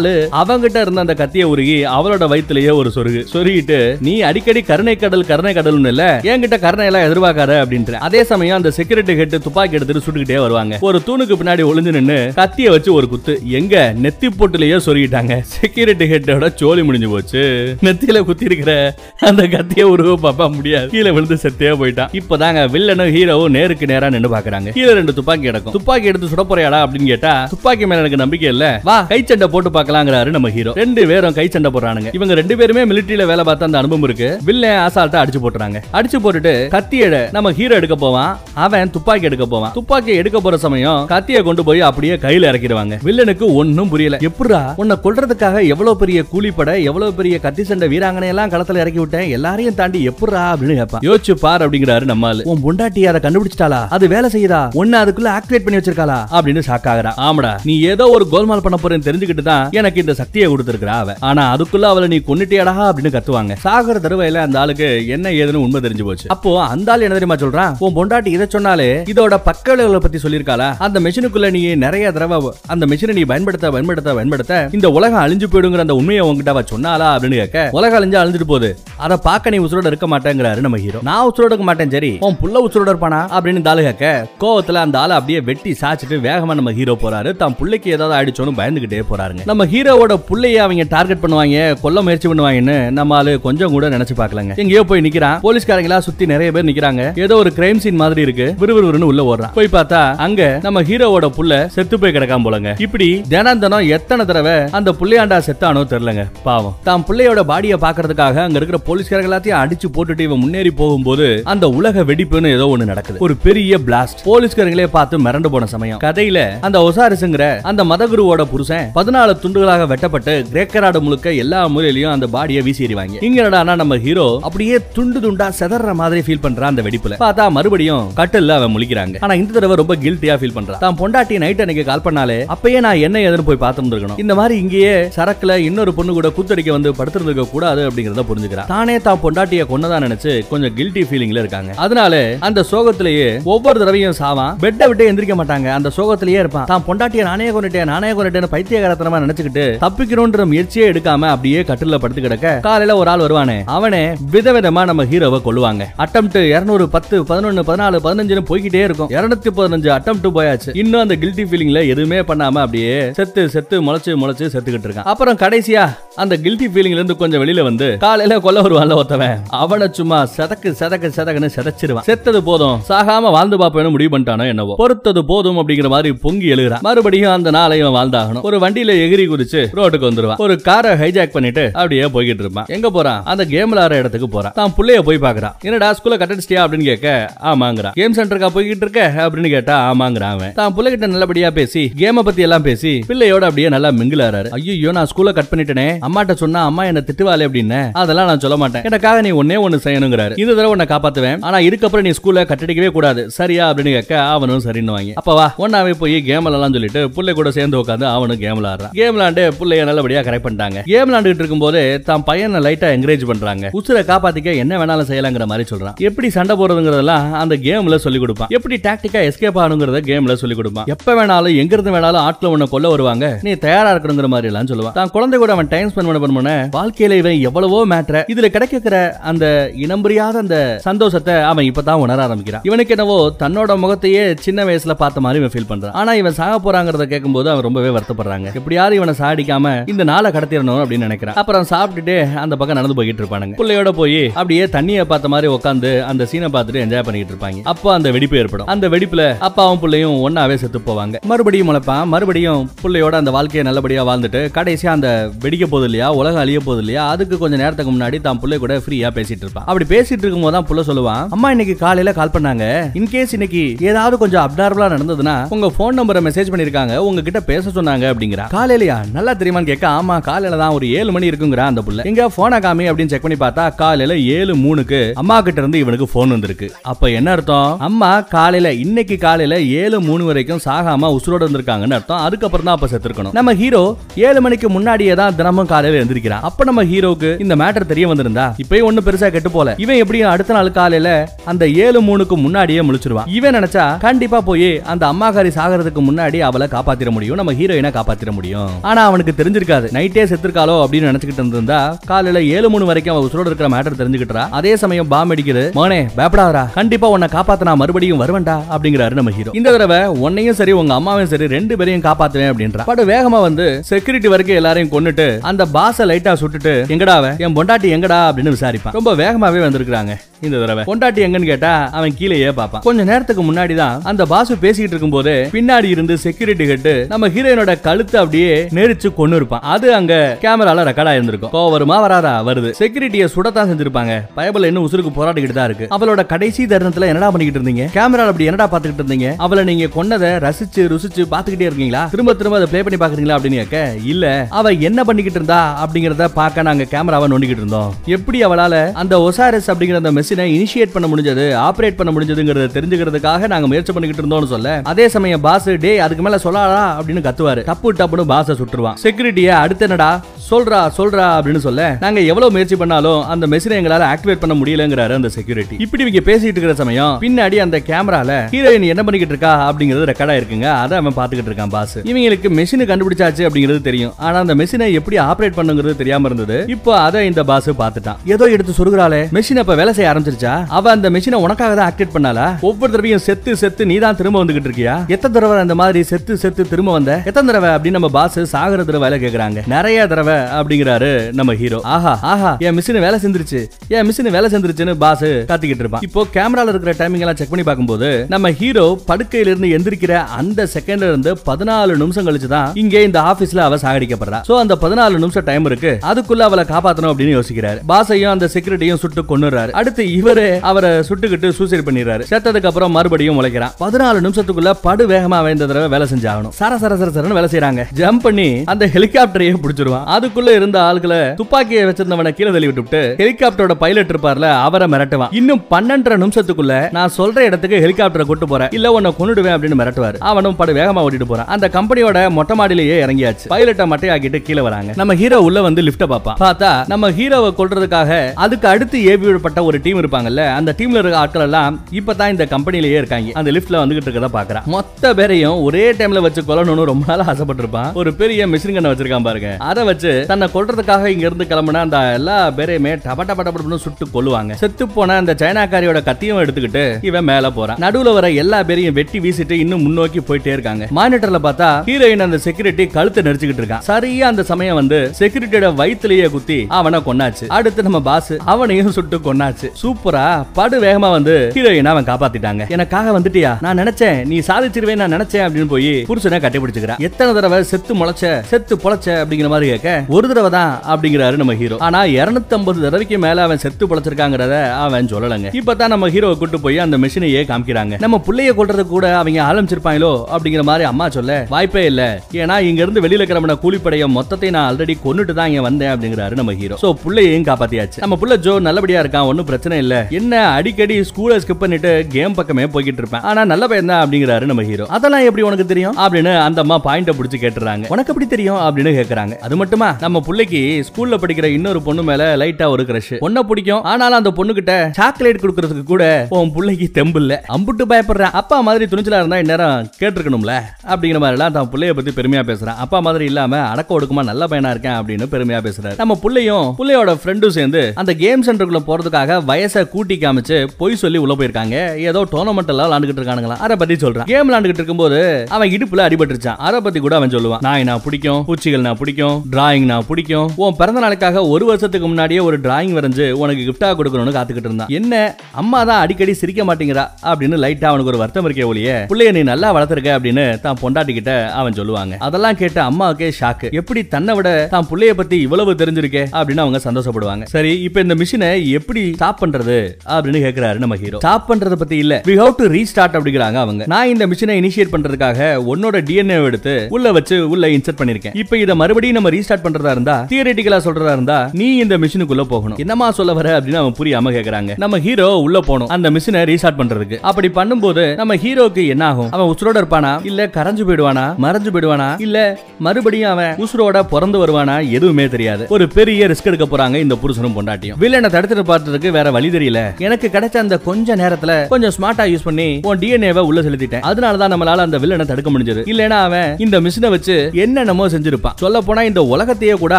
நம்மாலு அவங்கிட்ட இருந்த அந்த கத்திய உருகி அவளோட வயித்துலயே ஒரு சொருகு. சொருகிட்டு நீ அடிக்கடி கருணை கடல் கருணை கடல்னு இல்ல என்கிட்ட கருணை எல்லாம் எதிர்பார்க்காத அப்படின்ற. அதே சமயம் அந்த செக்யூரிட்டி ஹெட் துப்பாக்கி எடுத்துட்டு சுட்டுக்கிட்டே வருவாங்க. ஒரு தூணுக்கு பின்னாடி ஒளிஞ்சு நின்னு கத்திய வச்சு ஒரு குத்து. எங்க? நெத்தி போட்டுலயே சொருகிட்டாங்க. செக்யூரிட்டி ஹெட்டோட சோலி முடிஞ்சு போச்சு. நெத்தியில குத்தி இருக்கிற அந்த கத்திய உருவ பாப்பா முடியாது. கீழே விழுந்து செத்தே போயிட்டான். இப்பதாங்க வில்லனும் ஹீரோவும் நேருக்கு நேரா நின்னு பாக்குறாங்க. கீழே ரெண்டு துப்பாக்கி கிடக்கும். துப்பாக்கி எடுத்து சுட போறியாடா அப்படின்னு கேட்டா துப்பாக்கி மேல எனக்கு நம்பிக்கை இல்ல. வா கை சண்டை போட்டு பார்க்கலாங்கிறாரு நம்ம ஹீரோ. ரெண்டு பேரும் கை சண்டை போடுறானுங்க. இவங்க ரெண்டு பேருமே மிலிட்டரியில வேலை பார்த்த அந்த அனுபவம் இருக்கு. வில்லன் அசால்ட்டா அடிச்சு போட்டுறாங்க. அடிச்சு போட்டுட்டு கத்திய நம்ம ஹீரோ எடுக்க போவான். அவன் துப்பாக்கி எடுக்க போவான். துப்பாக்கி எடுக்க போற சமயம் கத்திய கொண்டு போய் அப்படியே கையில இறக்கிடுவாங்க. வில்லனுக்கு ஒன்னும் புரியல. எப்படா உன்னை கொல்றதுக்காக எவ்வளவு பெரிய கூலிப்படை எவ்வளவு பெரிய கத்தி சண்டை வீராங்கனை எல்லாம் களத்துல இறக்கி விட்டேன். எல்லாரையும் தாண்டி எப்படா அப்படின்னு கேட்பான். யோசிச்சு பார் அப்படிங்கிறாரு நம்மால் உன் பொண்டாட்டி அதை கண்டுபிடிச்சிட்டாளா? அது வேலை செய்யுதா? ஒன்னு அதுக்குள்ள ஆக்டிவேட் பண்ணி வச்சிருக்காளா? அப்படின்னு ஷாக் ஆகுறா ஆமாடா நீ ஏதோ ஒரு கோல்மால் பண்ண போறேன்னு தெரிஞ்சுக்கிட்டு தான் எனக்கு இந்த சக்தியை கொடுத்திருக்கிறா அவ. ஆனா அதுக்குள்ள அவளை நீ கொண்டுட்டியடா அப்படின்னு கத்துவாங்க. சாகர தருவையில அந்த ஆளுக்கு என்ன ஏதுன்னு உண்மை தெரிஞ்சு போச்சு. அப்போ அந்த ஆள் என்ன தெரியுமா சொல்றான் உன் பொண்டாட்டி இதை சொன்னாலே இதோட பக்க விளைவுகளை பத்தி சொல்லியிருக்காளா? அந்த மெஷினுக்குள்ள நீ நிறைய தடவை அந்த மெஷினை நீ பயன்படுத்த பயன்படுத்த பயன்படுத்த இந்த உலகம் அழிஞ்சு போயிடுங்கிற அந்த உண்மையை உங்ககிட்ட அவ சொன்னாலா அப்படின்னு கேட்க உலகம் அழிஞ்சு அழிஞ்சிட்டு போகுது. அதை பார்க்க நீ உசுரோட இருக்க மாட்டேங்கிறாரு நம்ம ஹீரோ நான் உசுரோட இருக்க மாட்டேன் சரி. உன் புள்ள உசுரோட இருப்பானா? அப்படின்னு இந்த ஆளு கேட்க கோவத்துல அந்த ஆளை அப்படியே வெட்டி சாச்சிட்டு வேகமா நம்ம ஹீரோ போறாரு. தான் பிள்ளைக்கு ஏதாவது ஆயிடுச்சோன்னு பயந்துகிட்டே போறாருங்க. நம்ம ஹீரோவோட புள்ளைய அவங்க டார்கெட் பண்ணுவாங்க கொல்ல முயற்சி பண்ணுவாங்கன்னு நம்ம ஆளு கொஞ்சம் கூட நினைச்சு பார்க்கலங்க. எங்கேயோ போய் நிக்கிறான். போலீஸ்காரங்களா சுத்தி நிறைய பேர் நிக்கிறாங்க. ஏதோ ஒரு கிரைம் சீன் மாதிரி இருக்கு. விறுவிறுன்னு உள்ள ஓடுறான். போய் பார்த்தா அங்க நம்ம ஹீரோவோட புள்ள செத்து போய் கிடக்காம போலங்க. இப்படி தினம் தினம் எத்தனை தடவை அந்த புள்ளையாண்டா செத்தானோ தெரியலங்க. பாவம். தான் புள்ளையோட பாடியை பாக்குறதுக்காக அங்க இருக்கிற போலீஸ்காரங்க எல்லாத்தையும் அடிச்சு போட்டுட்டு இவன் முன்னேறி போகும்போது அந்த உலக வெடிப்புன்னு ஏதோ ஒண்ணு நடக்குது. ஒரு பெரிய பிளாஸ்ட் போலீஸ்காரங்களே பார்த்து மிரண்டு போன சமயம். கதையில அந்த ஒசாரிசுங்கிற அந்த மதகுருவோட புருஷன் பதினாலு துண்டுகளாக வெட்டப்பட்டு கிரேக்க நாடு முழுக்க எல்லா மூலையிலயும் அந்த பாடியை வீசி எறிவாங்க. இங்க என்னடான்னா நம்ம ஹீரோ அப்படியே துண்டு துண்டா செதற மாதிரி ஃபீல் பண்றான் அந்த வெடிப்புல. பார்த்தா மறுபடியும் கட்டில்ல அவன் முழிக்கிறாங்க. ஆனா இந்த தடவை ரொம்ப கில்ட்டியா ஃபீல் பண்றான் தான் பொண்டாட்டி நைட் அன்னைக்கு கால் பண்ணாலே அப்பயே நான் என்ன ஏதுன்னு போய் பார்த்துருக்கணும் இந்த மாதிரி இங்கேயே சரக்குல இன்னொரு பொண்ணு கூட கூத்தடிக்க வந்து படுத்திருந்துக்க கூடாது அப்படிங்கறத புரிஞ்சுக்கிறான் தானே தான் பொண்டாட்டிய கொன்னதா நினைச்சு கொஞ்சம் கில்ட்டி ஃபீலிங்ல இருக்காங்க. அதனால அந்த சோகத்திலேயே ஒவ்வொரு தடவையும் சாவான். பெட்டை விட்டு எந்திரிக்க மாட்டாங்க. அந்த சோகத்திலேயே இருப்பான். தான் பொண்டாட்டிய நானே கொண்டுட்டேன் நானே கொண்டுட்டேன்னு பைத்தியகாரத்தனமா நினைச்சுக்கிட்டு தப்பிக்கிறோன்ற முயற்சியே எடுக்காம அப்படியே கட்டில படுத்து கிடக்க காலையில ஒரு ஆள் வருவானே. அவனே விதவிதமா நம்ம ஹீரோவை கொள்ளுவாங்க அட்டம் இருநூறு பத்து பதினொன்னு பதினாலு பதினஞ்சுன்னு போய்கிட்டே இருக்கும். இருநூத்தி பதினஞ்சு அட்டம் போயாச்சு. இன்னும் அந்த கில்ட்டி ஃபீலிங்ல எதுவுமே பண்ணாம அப்படியே செத்து செத்து முளைச்சு முளைச்சு செத்துக்கிட்டு இருக்கான். அப்புறம் கடைசியா அந்த கில்ட்டி ஃபீலிங்ல இருந்து கொஞ்சம் வெளியில வந்து காலையில கொல்ல வருவான்ல ஒருத்தவன். அவனை சும்மா செதக்கு செதக்கு செதக்குன்னு செதச்சிருவான். செத்தது போதும். சாகாம வாழ்ந்து பாப்பேன்னு முடிவு பண்ணிட்டானோ என்னவோ. பொறுத்தது போதும் அப்படிங்கிற மாதிரி பொங்கி எழுகிறான். மறுபடியும் அந்த நாளை இவன் வாழ்ந்தாகணும். ஒரு வண்டியில எகிரி குதிச்சு ரோட்டுக்கு வந்துருவான். ஒரு காரை ஹைஜாக் பண்ணிட்டு அப்படியே போய்கிட்டு இருப்பான். எங்க போறான்? அந்த கேம் விளாடுற இடத்துக்கு போறான். தான் புள்ளைய போய் பாக்குறான் என்னடா ஸ்கூல்ல கட்டடிச்சிட்டியா அப்படின்னு கேட்க ஆமாங்கிறான். கேம் சென்டருக்கா போய்கிட்டு இருக்க அப்படின்னு கேட்டா ஆமாங்கிறான் அவன். தான் பிள்ளைகிட்ட நல்லபடியா பேசி கேம பத்தி எல்லாம் பேசி பிள்ளையோட அப்படியே நல்லா மிங்கிலாரு ஐயோ நான் ஸ்கூல்ல கட் பண்ணிட்டேனே. அம்மாட்ட சொன்னா அம்மா என்ன திட்டுவாளே அப்படின்னு. அதெல்லாம் நான் சொல்ல மாட்டேன். எனக்காக நீ ஒன்னே ஒண்ணு செய்யணுங்கிறாரு. இந்த தடவை உன்னை காப்பாத்துவேன். ஆனா இதுக்கப்புறம் நீ ஸ்கூல்ல கட்டடிக்கவே கூடாது. சரியா அப்படின்னு கேட்க அவனும் சரின்னு வாங்கி அப்பவா ஒன்னாவே போய் கேம் எல்லாம் சொல்லிட்டு புள்ளை கூட சேர்ந்து உட்காந்து அவனும் கேம் ஆடுறான் கேம் கேம்லாண்டு பிள்ளைய நல்லபடியா கரெக்ட் பண்ணிட்டாங்க. கேம் விளையாண்டுட்டு இருக்கும்போது தான் பையனை லைட்டா என்கரேஜ் பண்றாங்க. உசுரை காப்பாத்திக்க என்ன வேணாலும் செய்யலாங்கிற மாதிரி சொல்றான். எப்படி சண்டை போறதுங்கிறதெல்லாம் அந்த கேம்ல சொல்லி கொடுப்பான். எப்படி டாக்டிக்கா எஸ்கேப் ஆகணுங்கிறத கேம்ல சொல்லி கொடுப்பான். எப்ப வேணாலும் எங்க இருந்து வேணாலும் ஆட்களை உன்னை கொல்ல வருவாங்க. நீ தயாரா இருக்கணுங்கிற மாதிரி எல்லாம் சொல்லுவான். தான் குழந்தை கூட அவன் டைம் ஸ்பெண்ட் பண்ண பண்ண வாழ்க்கையில இவன் எவ்வளவோ மேட்ர இதுல கிடைக்கிற அந்த இனம் புரியாத அந்த சந்தோஷத்தை அவன் இப்பதான் உணர ஆரம்பிக்கிறான். இவனுக்கு என்னவோ தன்னோட முகத்தையே சின்ன வயசுல பார்த்த மாதிரி இவன் ஃபீல் பண்றான். ஆனா இவன் சாக போறாங்கிறத கேட்கும்போது அவன் ரொம்பவே வருத்தப்படுறாங்க. எப்படியாவது இவன் சாடிக்காம இந்த நாளை கடத்திடணும் அப்படின்னு நினைக்கிறேன். அப்புறம் சாப்பிட்டுட்டு அந்த பக்கம் நடந்து போய்கிட்டு இருப்பானுங்க. பிள்ளையோட போய் அப்படியே தண்ணியை பார்த்த மாதிரி உட்காந்து அந்த சீனை பார்த்துட்டு என்ஜாய் பண்ணிட்டு இருப்பாங்க. அப்போ அந்த வெடிப்பு ஏற்படும். அந்த வெடிப்புல அப்பாவும் பிள்ளையும் ஒன்னாவே செத்து போவாங்க. மறுபடியும் முளைப்பான். மறுபடியும் பிள்ளையோட அந்த வாழ்க்கையை நல்லபடியா வாழ்ந்துட்டு கடைசியா அந்த வெடிக்க போகுது இல்லையா? உலகம் அழிய போகுது இல்லையா? அதுக்கு கொஞ்சம் நேரத்துக்கு முன்னாடி தான் பிள்ளை கூட ஃப்ரீயா பேசிட்டு இருப்பான். அப்படி பேசிட்டு இருக்கும்போது தான் புள்ள சொல்லுவான் அம்மா இன்னைக்கு காலையில கால் பண்ணாங்க. இன்கேஸ் இன்னைக்கு ஏதாவது கொஞ்சம் அப்டார்பலா நடந்ததுன்னா உங்க போன் நம்பரை மெசேஜ் பண்ணிருக்காங்க. உங்ககிட்ட பேச சொன்னாங்க அப்படிங்கிறா அப்படியா நல்லா தெரியுமான்னு கேட்க ஆமா காலையில தான் ஒரு ஏழு மணி இருக்குங்கிற அந்த புள்ள. எங்க போனை காமி அப்படின்னு செக் பண்ணி பார்த்தா காலையில ஏழு மூணுக்கு அம்மா கிட்ட இருந்து இவனுக்கு போன் வந்திருக்கு. அப்ப என்ன அர்த்தம்? அம்மா காலையில இன்னைக்கு காலையில ஏழு மூணு வரைக்கும் சாகாம உசுரோட இருந்திருக்காங்கன்னு அர்த்தம். அதுக்கப்புறம் தான் அப்ப செத்துருக்கணும். நம்ம ஹீரோ ஏழு மணிக்கு முன்னாடியே தான் தினமும் காலையில எழுந்திருக்கிறான் அப்ப நம்ம ஹீரோக்கு இந்த மேட்டர் தெரிய வந்திருந்தா இப்பயும் ஒண்ணு பெருசா கெட்டு போல. இவன் எப்படியும் அடுத்த நாள் காலையில அந்த ஏழு மூணுக்கு முன்னாடியே முழிச்சிருவான். இவன் நினைச்சா கண்டிப்பா போய் அந்த அம்மாக்காரி சாகிறதுக்கு முன்னாடி அவளை காப்பாத்திர முடியும். நம்ம ஹீரோயினை காப்பாத்திர முடியும். ஆனா அவனுக்கு தெரிஞ்சிருக்காது. நைட்டே செத்துருக்காளோ அப்படின்னு நினைச்சுக்கிட்டு இருந்திருந்தா காலையில ஏழு மூணு வரைக்கும் அவன் உசுரோட இருக்கிற மேட்டர் தெரிஞ்சுக்கிட்டா அதே சமயம் பாம் அடிக்குது. மோனே பயப்படாதரா கண்டிப்பா உன்னை காப்பாத்த நான் மறுபடியும் வருவேன்டா அப்படிங்கிறாரு நம்ம ஹீரோ இந்த தடவை உன்னையும் சரி உங்க அம்மாவையும் சரி ரெண்டு பேரையும் காப்பாத்துவேன் அப்படின்றா. பட் வேகமா வந்து செக்யூரிட்டி வரைக்கும் எல்லாரையும் கொன்னுட்டு அந்த பாச லைட்டா சுட்டுட்டு எங்கடா என் பொண்டாட்டி எங்கடா? அப்படின்னு விசாரிப்பான் ரொம்ப வேகமாவே வந்திருக்காங்க இந்த தடவை. பொண்டாட்டி எங்கன்னு கேட்டா அவன் கீழேயே பார்ப்பான். கொஞ்ச நேரத்துக்கு முன்னாடி தான் அந்த பாசு பேசிக்கிட்டு இருக்கும்போது பின்னாடி இருந்து செக்யூரிட்டி கட்டு நம்ம ஹீரோயினோட கழுத்து அப்படியே நெரிச்சு கொண்டு இருப்பான் அது அங்க கேமரால ரெக்கார்டா இருந்திருக்கும் கோவம் வருமா வராதா? வருது. செக்யூரிட்டியை சுடத்தான் செஞ்சிருப்பாங்க. பயபல இன்னும் உசுருக்கு போராடிக்கிட்டு தான் இருக்கு. அவளோட கடைசி தருணத்துல என்னடா பண்ணிக்கிட்டு இருந்தீங்க? கேமரால அப்படி என்னடா பாத்துக்கிட்டு இருந்தீங்க? அவளை நீங்க கொன்னதை ரசிச்சு ருசிச்சு பாத்துக்கிட்டே இருக்கீங்களா? திரும்ப திரும்ப அதை ப்ளே பண்ணி பாக்குறீங்களா அப்படின்னு கேட்க இல்ல அவ என்ன பண்ணிக்கிட்டு இருந்தா? அப்படிங்கறத பார்க்க நாங்க கேமராவை நோண்டிக்கிட்டு இருந்தோம். எப்படி அவளால அந்த ஒசாரஸ் அப்படிங்கிற அந்த மெஷினை இனிஷியேட் பண்ண முடிஞ்சது ஆபரேட் பண்ண முடிஞ்சதுங்கிறத தெரிஞ்சுக்கிறதுக்காக நாங்க முயற்சி பண்ணிக்கிட்டு இருந்தோம்னு சொல்ல அதே சமயம் பாஸ் டே அதுக்கு மேல சொல்லாதா அப்படின்னு கத்துவாரு. தப்பு டப்புன்னு பாஸ சுட்டுருவான். செக்யூரிட்டிய அடுத்து என்னடா? சொல்றா சொல்றா அப்படின்னு சொல்ல நாங்க எவ்வளவு முயற்சி பண்ணாலும் அந்த மெஷினை எங்களால ஆக்டிவேட் பண்ண முடியலங்கிறாரு அந்த செக்யூரிட்டி இப்படி இவங்க பேசிட்டு இருக்கிற சமயம் பின்னாடி அந்த கேமரால ஹீரோயின் என்ன பண்ணிக்கிட்டு இருக்கா அப்படிங்கிறது ரெக்கார்டா இருக்குங்க அதை அவன் பாத்துக்கிட்டு இருக்கான் பாஸ் இவங்களுக்கு மெஷின் கண்டுபிடிச்சாச்சு அப்படிங்கிறது தெரியும். ஆனா அந்த மெஷினை எப்படி ஆபரேட் பண்ணுங்கிறது தெரியாம இருந்தது. இப்போ அதை இந்த பாஸ் பாத்துட்டான் ஏதோ எடுத்து சொருகிறாளே. மெஷின் அப்ப வேலை செய்ய ஆரம்பிச்சிருச்சா? அவ அந்த மெஷினை உனக்காக தான் ஆக்டிவேட் பண்ணாலா ஒவ்வொரு தடவையும் செத்து செத்து நீ தான் திரும்ப வந்துகிட்டு இருக்கியா? எத்தனை தடவை அந்த மாதிரி செத்து செத்து திரும்ப வந்த? எத்தனை தடவை அப்படின்னு நம்ம பாஸ் சாகரத்துல தடவை வேலை கேக்குறாங்க. நிறைய தடவை அப்படிங்கிறாரு நம்ம ஹீரோ ஆஹா ஆஹா என் மிஷின் வேலை செஞ்சிருச்சு. என் மிஷின் வேலை செஞ்சிருச்சுன்னு பாஸ் காத்திக்கிட்டு இருப்பான். இப்போ கேமரால இருக்கிற டைமிங் எல்லாம் செக் பண்ணி பார்க்கும்போது நம்ம ஹீரோ படுக்கையில இருந்து எந்திரிக்கிற அந்த செகண்ட்ல இருந்து பதினாலு நிமிஷம் கழிச்சு தான் இங்கே இந்த ஆபீஸ்ல அவ சாகடிக்கப்படுறா. சோ அந்த பதினாலு நிமிஷம் டைம் இருக்கு. அதுக்குள்ள அவளை காப்பாத்தணும் அப்படின்னு யோசிக்கிறாரு. பாஸையும் அந்த செக்யூரிட்டியும் சுட்டு கொண்டுறாரு அடுத்து இவரு அவரை சுட்டுக்கிட்டு சூசைட் பண்ணிடுறாரு. செத்ததுக்கு அப்புறம் மறுபடியும் உழைக்கிறான். பதினாலு நிமிஷத்துக்குள்ள படு வேகமா வேந்த தடவை வேலை செஞ்சாகணும். சர சர சர சரன்னு வேலை செய்யறாங்க ஜம்ப் பண்ணி அந்த ஹெலிகாப்டரையே பிடிச்சிருவான்? அதுக்குள்ள இருந்த ஆட்களை துப்பாக்கியை வச்சிருந்தவனை கீழே தள்ளி விட்டுட்டு ஹெலிகாப்டரோட பைலட் இருப்பார்ல அவரை மிரட்டுவான். இன்னும் பன்னெண்டரை நிமிஷத்துக்குள்ள நான் சொல்ற இடத்துக்கு ஹெலிகாப்டரை கூட்டு போறேன். இல்ல உன்னை கொண்டுடுவேன் அப்படின்னு மிரட்டுவாரு. அவனும் படு வேகமா ஓட்டிட்டு போறான். அந்த கம்பெனியோட மொட்டை மாடியிலேயே இறங்கியாச்சு. பைலட்டை மட்டையாக்கிட்டு கீழே வராங்க. நம்ம ஹீரோ உள்ள வந்து லிப்ட பாப்பான் பார்த்தா நம்ம ஹீரோவை கொல்றதுக்காக அதுக்கு அடுத்து ஏவி விடப்பட்ட ஒரு டீம் இருப்பாங்கல்ல அந்த டீம்ல இருக்க ஆட்கள் எல்லாம் இப்பதான் இந்த கம்பெனிலேயே இருக்காங்க. அந்த லிஃப்ட்ல வந்துகிட்டு இருக்கறத பாக்குறான் மொத்த பேரையும் ஒரே டைம்ல வச்சு கொல்லணும்னு ரொம்ப நாள் ஆசைப்பட்டிருப்பான். ஒரு பெரிய பெரிய மிஷின் கண்ணை வச்சிருக்கான் பாருங்க. அதை வச்சு தன்னை கொல்றதுக்காக இங்க இருந்து கிளம்புனா அந்த எல்லா பேரையுமே டப டப டபன்னு சுட்டு கொல்லுவாங்க. செத்து போன அந்த சைனாக்காரியோட கத்தியும் எடுத்துக்கிட்டு இவன் மேல போறான். நடுவுல வர எல்லா பேரையும் வெட்டி வீசிட்டு இன்னும் முன்னோக்கி போயிட்டே இருக்காங்க. மானிட்டர்ல பார்த்தா ஹீரோயின் அந்த செக்யூரிட்டி கழுத்தை நெரிச்சுக்கிட்டு இருக்கான். சரியா அந்த சமயம் வந்து செக்யூரிட்டியோட வயிற்றுலயே குத்தி அவனை கொண்டாச்சு அடுத்து நம்ம பாஸ் அவனையும் சுட்டு கொண்டாச்சு சூப்பரா படு வேகமா வந்து ஹீரோயின் அவன் காப்பாத்திட்டாங்க. எனக்காக வந்துட்டியா? நான் நினைச்சேன். நீ சாதிச்சிருவேன் நான் நினைச்சேன் அப்படின்னு போய் புருஷனை கட்டிபிடிச்சுக்கிறான் எத்தனை தடவை செத்து முளைச்சு செத்து பொழைச்ச அப்படிங்கிற மாதிரி கேட்க ஒரு தடவை தான் அப்படிங்கிறாரு நம்ம ஹீரோ. ஆனா 250 தடவைக்கு மேல அவன் செத்து பொழைச்சிருக்காங்கிறத அவன் சொல்லலங்க. இப்பதான் நம்ம ஹீரோவை கூட்டு போய் அந்த மிஷினையே காமிக்கிறாங்க. நம்ம புள்ளைய கொள்றது கூட அவங்க ஆரம்பிச்சிருப்பாங்களோ அப்படிங்கிற மாதிரி அம்மா சொல்ல வாய்ப்பே இல்ல. ஏன்னா இங்க இருந்து வெளியில கிளம்பின கூலிப்படைய மொத்தத்தை நான் ஆல்ரெடி கொன்னுட்டு தான் இங்க வந்தேன் அப்படிங்கிறாரு நம்ம ஹீரோ. சோ புள்ளையையும் காப்பாத்தியாச்சு. நம்ம புள்ள ஜோ நல்லபடியா இருக்கான் ஒன்னும் பிரச்சனை இல்ல. என்ன அடிக்கடி ஸ்கூலை ஸ்கிப் பண்ணிட்டு கேம் பக்கமே போய்கிட்டு இருப்பேன். ஆனா நல்ல பையன் தான் அப்படிங்கிறாரு நம்ம ஹீரோ. அதெல்லாம் எப்படி உனக்கு தெரியும்? அப்படின்னு அந்த அம்மா பாயிண்ட புடிச்சு கேட்டுறாங்க. உனக்கு எப்படி தெரியும் அப்படின்னு கேக்குறாங்க. அது மட்டுமா? நம்ம பிள்ளைக்கு ஸ்கூல்ல படிக்கிற இன்னொரு பொண்ணு மேல லைட்டா ஒரு கிரஷ் பொண்ணை பிடிக்கும். ஆனாலும் அந்த பொண்ணு கிட்ட சாக்லேட் கொடுக்கறதுக்கு கூட உன் பிள்ளைக்கு தெம்பு இல்ல. அம்புட்டு பயப்படுறேன் அப்பா மாதிரி துணிச்சலா இருந்தா இந்நேரம் கேட்டிருக்கணும்ல? அப்படிங்கிற மாதிரி எல்லாம் தான் பிள்ளைய பத்தி பெருமையா பேசுறான். அப்பா மாதிரி இல்லாம அடக்க ஒடுக்கமா நல்ல பையனா இருக்கேன் அப்படின்னு பெருமையா பேசுறாரு. நம்ம புள்ளையும் பிள்ளையோட ஃப்ரெண்டும் சேர்ந்து அந்த கேம் சென்டருக்குள்ள போறதுக்காக வயசை கூட்டி காமிச்சு பொய் சொல்லி உள்ள போயிருக்காங்க. ஏதோ டோர்னமெண்ட் எல்லாம் விளாண்டுகிட்டு இருக்கானுங்களா அதை பத்தி சொல்றான். கேம் விளாண்டுகிட்டு இருக்கும்போது அவன் இடுப்புல அடிபட்டுருச்சான் அதை பத்தி கூட அவன் சொல்லுவான். நான் நான் பிடிக்கும் பூச்சிகள் நான் பிடிக்கும் டிராயிங் நான் பிடிக்கும். உன் பிறந்த நாளுக்காக ஒரு வருஷத்துக்கு முன்னாடியே ஒரு டிராயிங் வரைஞ்சு உனக்கு கிஃப்டா கொடுக்கணும்னு காத்துக்கிட்டு இருந்தான். என்ன? அம்மா தான் அடிக்கடி சிரிக்க மாட்டேங்கிறா அப்படின்னு லைட்டா அவனுக்கு ஒரு வருத்தம் இருக்கே ஒழிய பிள்ளைய நீ நல்லா வளர்த்துருக்க அப்படின்னு தான் பொண்டாட்டிக்கிட்ட அவன் சொல்லுவாங்க. அதெல்லாம் கேட்ட அம்மாவுக்கே ஷாக்கு எப்படி தன்னை விட தான் பிள்ளைய பத்தி இவ்வளவு தெரிஞ்சிருக்கே? அப்படின்னு அவங்க சந்தோஷப்படுவாங்க. சரி இப்போ இந்த மிஷினை எப்படி ஸ்டாப் பண்றது? அப்படின்னு கேட்கிறாரு நம்ம ஹீரோ ஸ்டாப் பண்றத பத்தி இல்ல. வி ஹவ் டு ரீஸ்டார்ட் அப்படிங்கிறாங்க அவங்க. நான் இந்த மிஷினை இனிஷியேட் பண்றதுக்காக உன்னோட டிஎன்ஏ எடுத்து உள்ள வச்சு உள்ள இன்சர்ட் பண்ணிருக்கேன். இப்போ இத மறுபடியும் நம்ம ரீஸ்டார்ட் பண்றதா இருந்தா தியரிட்டிக்கலா சொல்றதா இருந்தா நீ இந்த மிஷினுக்குள்ள போகணும். என்னமா சொல்ல வர அப்படின்னு அவன் புரியாம கேக்குறாங்க. நம்ம ஹீரோ உள்ள போகணும். அந்த மிஷினை ரீஸ்டார்ட் பண்றதுக்கு. அப்படி பண்ணும்போது நம்ம ஹீரோக்கு என்ன ஆகும்? அவன் உசுரோட இருப்பானா? இல்ல கரைஞ்சு போயிடுவானா? மறைஞ்சு போயிடுவானா? இல்ல மறுபடியும் அவன் உசுரோட பிறந்து வருவானா? எதுவுமே தெரியாது. ஒரு பெரிய ரிஸ்க் எடுக்க போறாங்க இந்த புருஷனும் பொண்டாட்டியும். வில்லனை தடுத்துட்டு பார்த்ததுக்கு வேற வழி தெரியல. எனக்கு கிடைச்ச அந்த கொஞ்ச நேரத்துல கொஞ்சம் ஸ்மார்ட்டா யூஸ் பண்ணி உன் டிஎன்ஏவை உள்ள செலுத்திட்டேன். அதனாலதான் நம்மளால அந்த வில்லனை தடுக்க முடிஞ்சது. இல்லனா அவன் இந்த மிஷினை வச்சு என்னென்னமோ செஞ்சிருப்பான். சொல்ல போனா இந்த உலகத்தையே கூட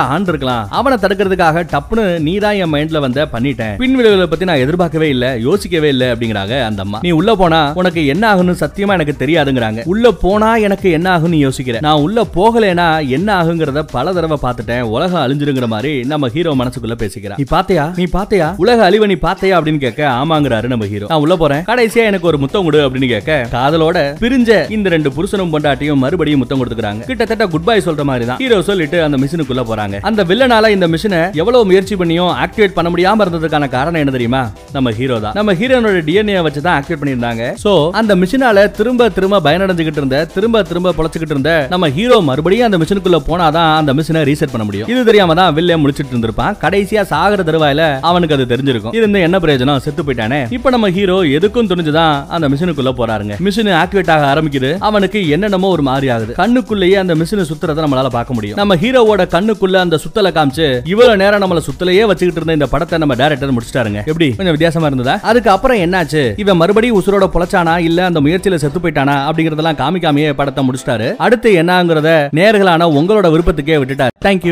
ஆண்டிருக்கலாம். அவனை தடுக்கிறதுக்காக டப்புன்னு நீ தான் என் மைண்ட்ல வந்த பண்ணிட்டேன். பின் விளைவுகளை பத்தி நான் எதிர்பார்க்கவே இல்ல யோசிக்கவே இல்ல அப்படிங்கிறாங்க அந்த அம்மா. நீ உள்ள போனா உனக்கு என்ன ஆகும்னு சத்தியமா எனக்கு தெரியாதுங்கிறாங்க. உள்ள போனா எனக்கு என்ன ஆகும்னு யோசிக்கிற. நான் உள்ள போகலனா என்ன ஆகுங்கிறத பல தடவை பார்த்துட்டேன். உலகம் அழிஞ்சிருங்கிற மாதிரி நம்ம ஹீரோ மனசுக்குள்ள பேசிக்கிறான். நீ பாத்தியா? நீ பாத்தியா? உலக அழிவை நீ பாத்தியா அப்படின்னு கேட்க ஆமாங்கிறாரு நம்ம ஹீரோ. நான் உள்ள போறேன். கடைசியா எனக்கு ஒரு முத்தம் கொடு அப்படின்னு கேட்க காதலோட பிரிஞ்ச இந்த ரெண்டு புருஷனும் பொண்டாட்டியும் மறுபடியும் முத்தம் கொடுத்துக்கிறாங்க. கிட்டத்தட்ட குட் பை சொல்ற மாதிரி தான் ஹீரோ சொல்லிட்டு அந்த மிஷினுக்குள்ள போறாங்க. அந்த வில்லனால இந்த மிஷினை எவ்வளவு முயற்சி பண்ணியும் ஆக்டிவேட் பண்ண முடியாம இருந்ததுக்கான காரணம் என்ன தெரியுமா? நம்ம ஹீரோ தான். நம்ம ஹீரோனோட டிஎன்ஏ வச்சு தான் ஆக்டிவேட் பண்ணியிருந்தாங்க. சோ அந்த மிஷினால திரும்ப திரும்ப பயனடைஞ்சுக்கிட்டு இருந்த திரும்ப திரும்ப பொழைச்சுக்கிட்டு இருந்த நம்ம ஹீரோ மறுபடியும் அந்த மிஷினுக்குள்ள போனாதான் அந்த மிஷினை ரீசெட் பண்ண முடியும். இது தெரியாம தான் வில்லே முடிச்சிட்டு இருந்திருப்பான். கடைசியா சாகர தருவாயில அவனுக்கு அது தெரிஞ்சிருக்கும். இருந்து என்ன பிரயோஜனம்? செத்து போயிட்டானே. இப்ப நம்ம ஹீரோ எதுக்கும் துணிஞ்சுதான் அந்த மிஷினுக்குள்ள போறாருங்க. மிஷின் ஆக்டிவேட் ஆக ஆரம்பிக்குது. அவனுக்கு என்னென்னமோ ஒரு மாதிரி ஆகுது. கண்ணுக்குள்ளேயே அந்த மிஷின் சுத்துறத நம்மளால பார்க்க முடியும். நம்ம ஹீரோவோட கண்ணுக்குள்ள அந்த சுத்தலை காமிச்சு இவ்வளவு நேரம் நம்மள சுத்தலையே வச்சுக்கிட்டு இருந்த இந்த படத்தை நம்ம டேரக்டர் முடிச்சிட்டாருங்க. எப்படி? கொஞ்சம் வித்தியாசமா இருந்ததா? அதுக்கு அப்புறம் என்னாச்சு? இவன் மறுபடியும் உசுரோட பொழைச்சானா? இல்ல அந்த முயற்சியில செத்து போயிட்டானா? அப்படிங்கறதெல்லாம் காமிக்காமையே படத்தை முடிச்சிட்டாரு. அடுத்து என்னங்கிறத நேர்களான உங்களோட விருப்பத்துக்கே விட்டுட்டாரு. தேங்க்யூ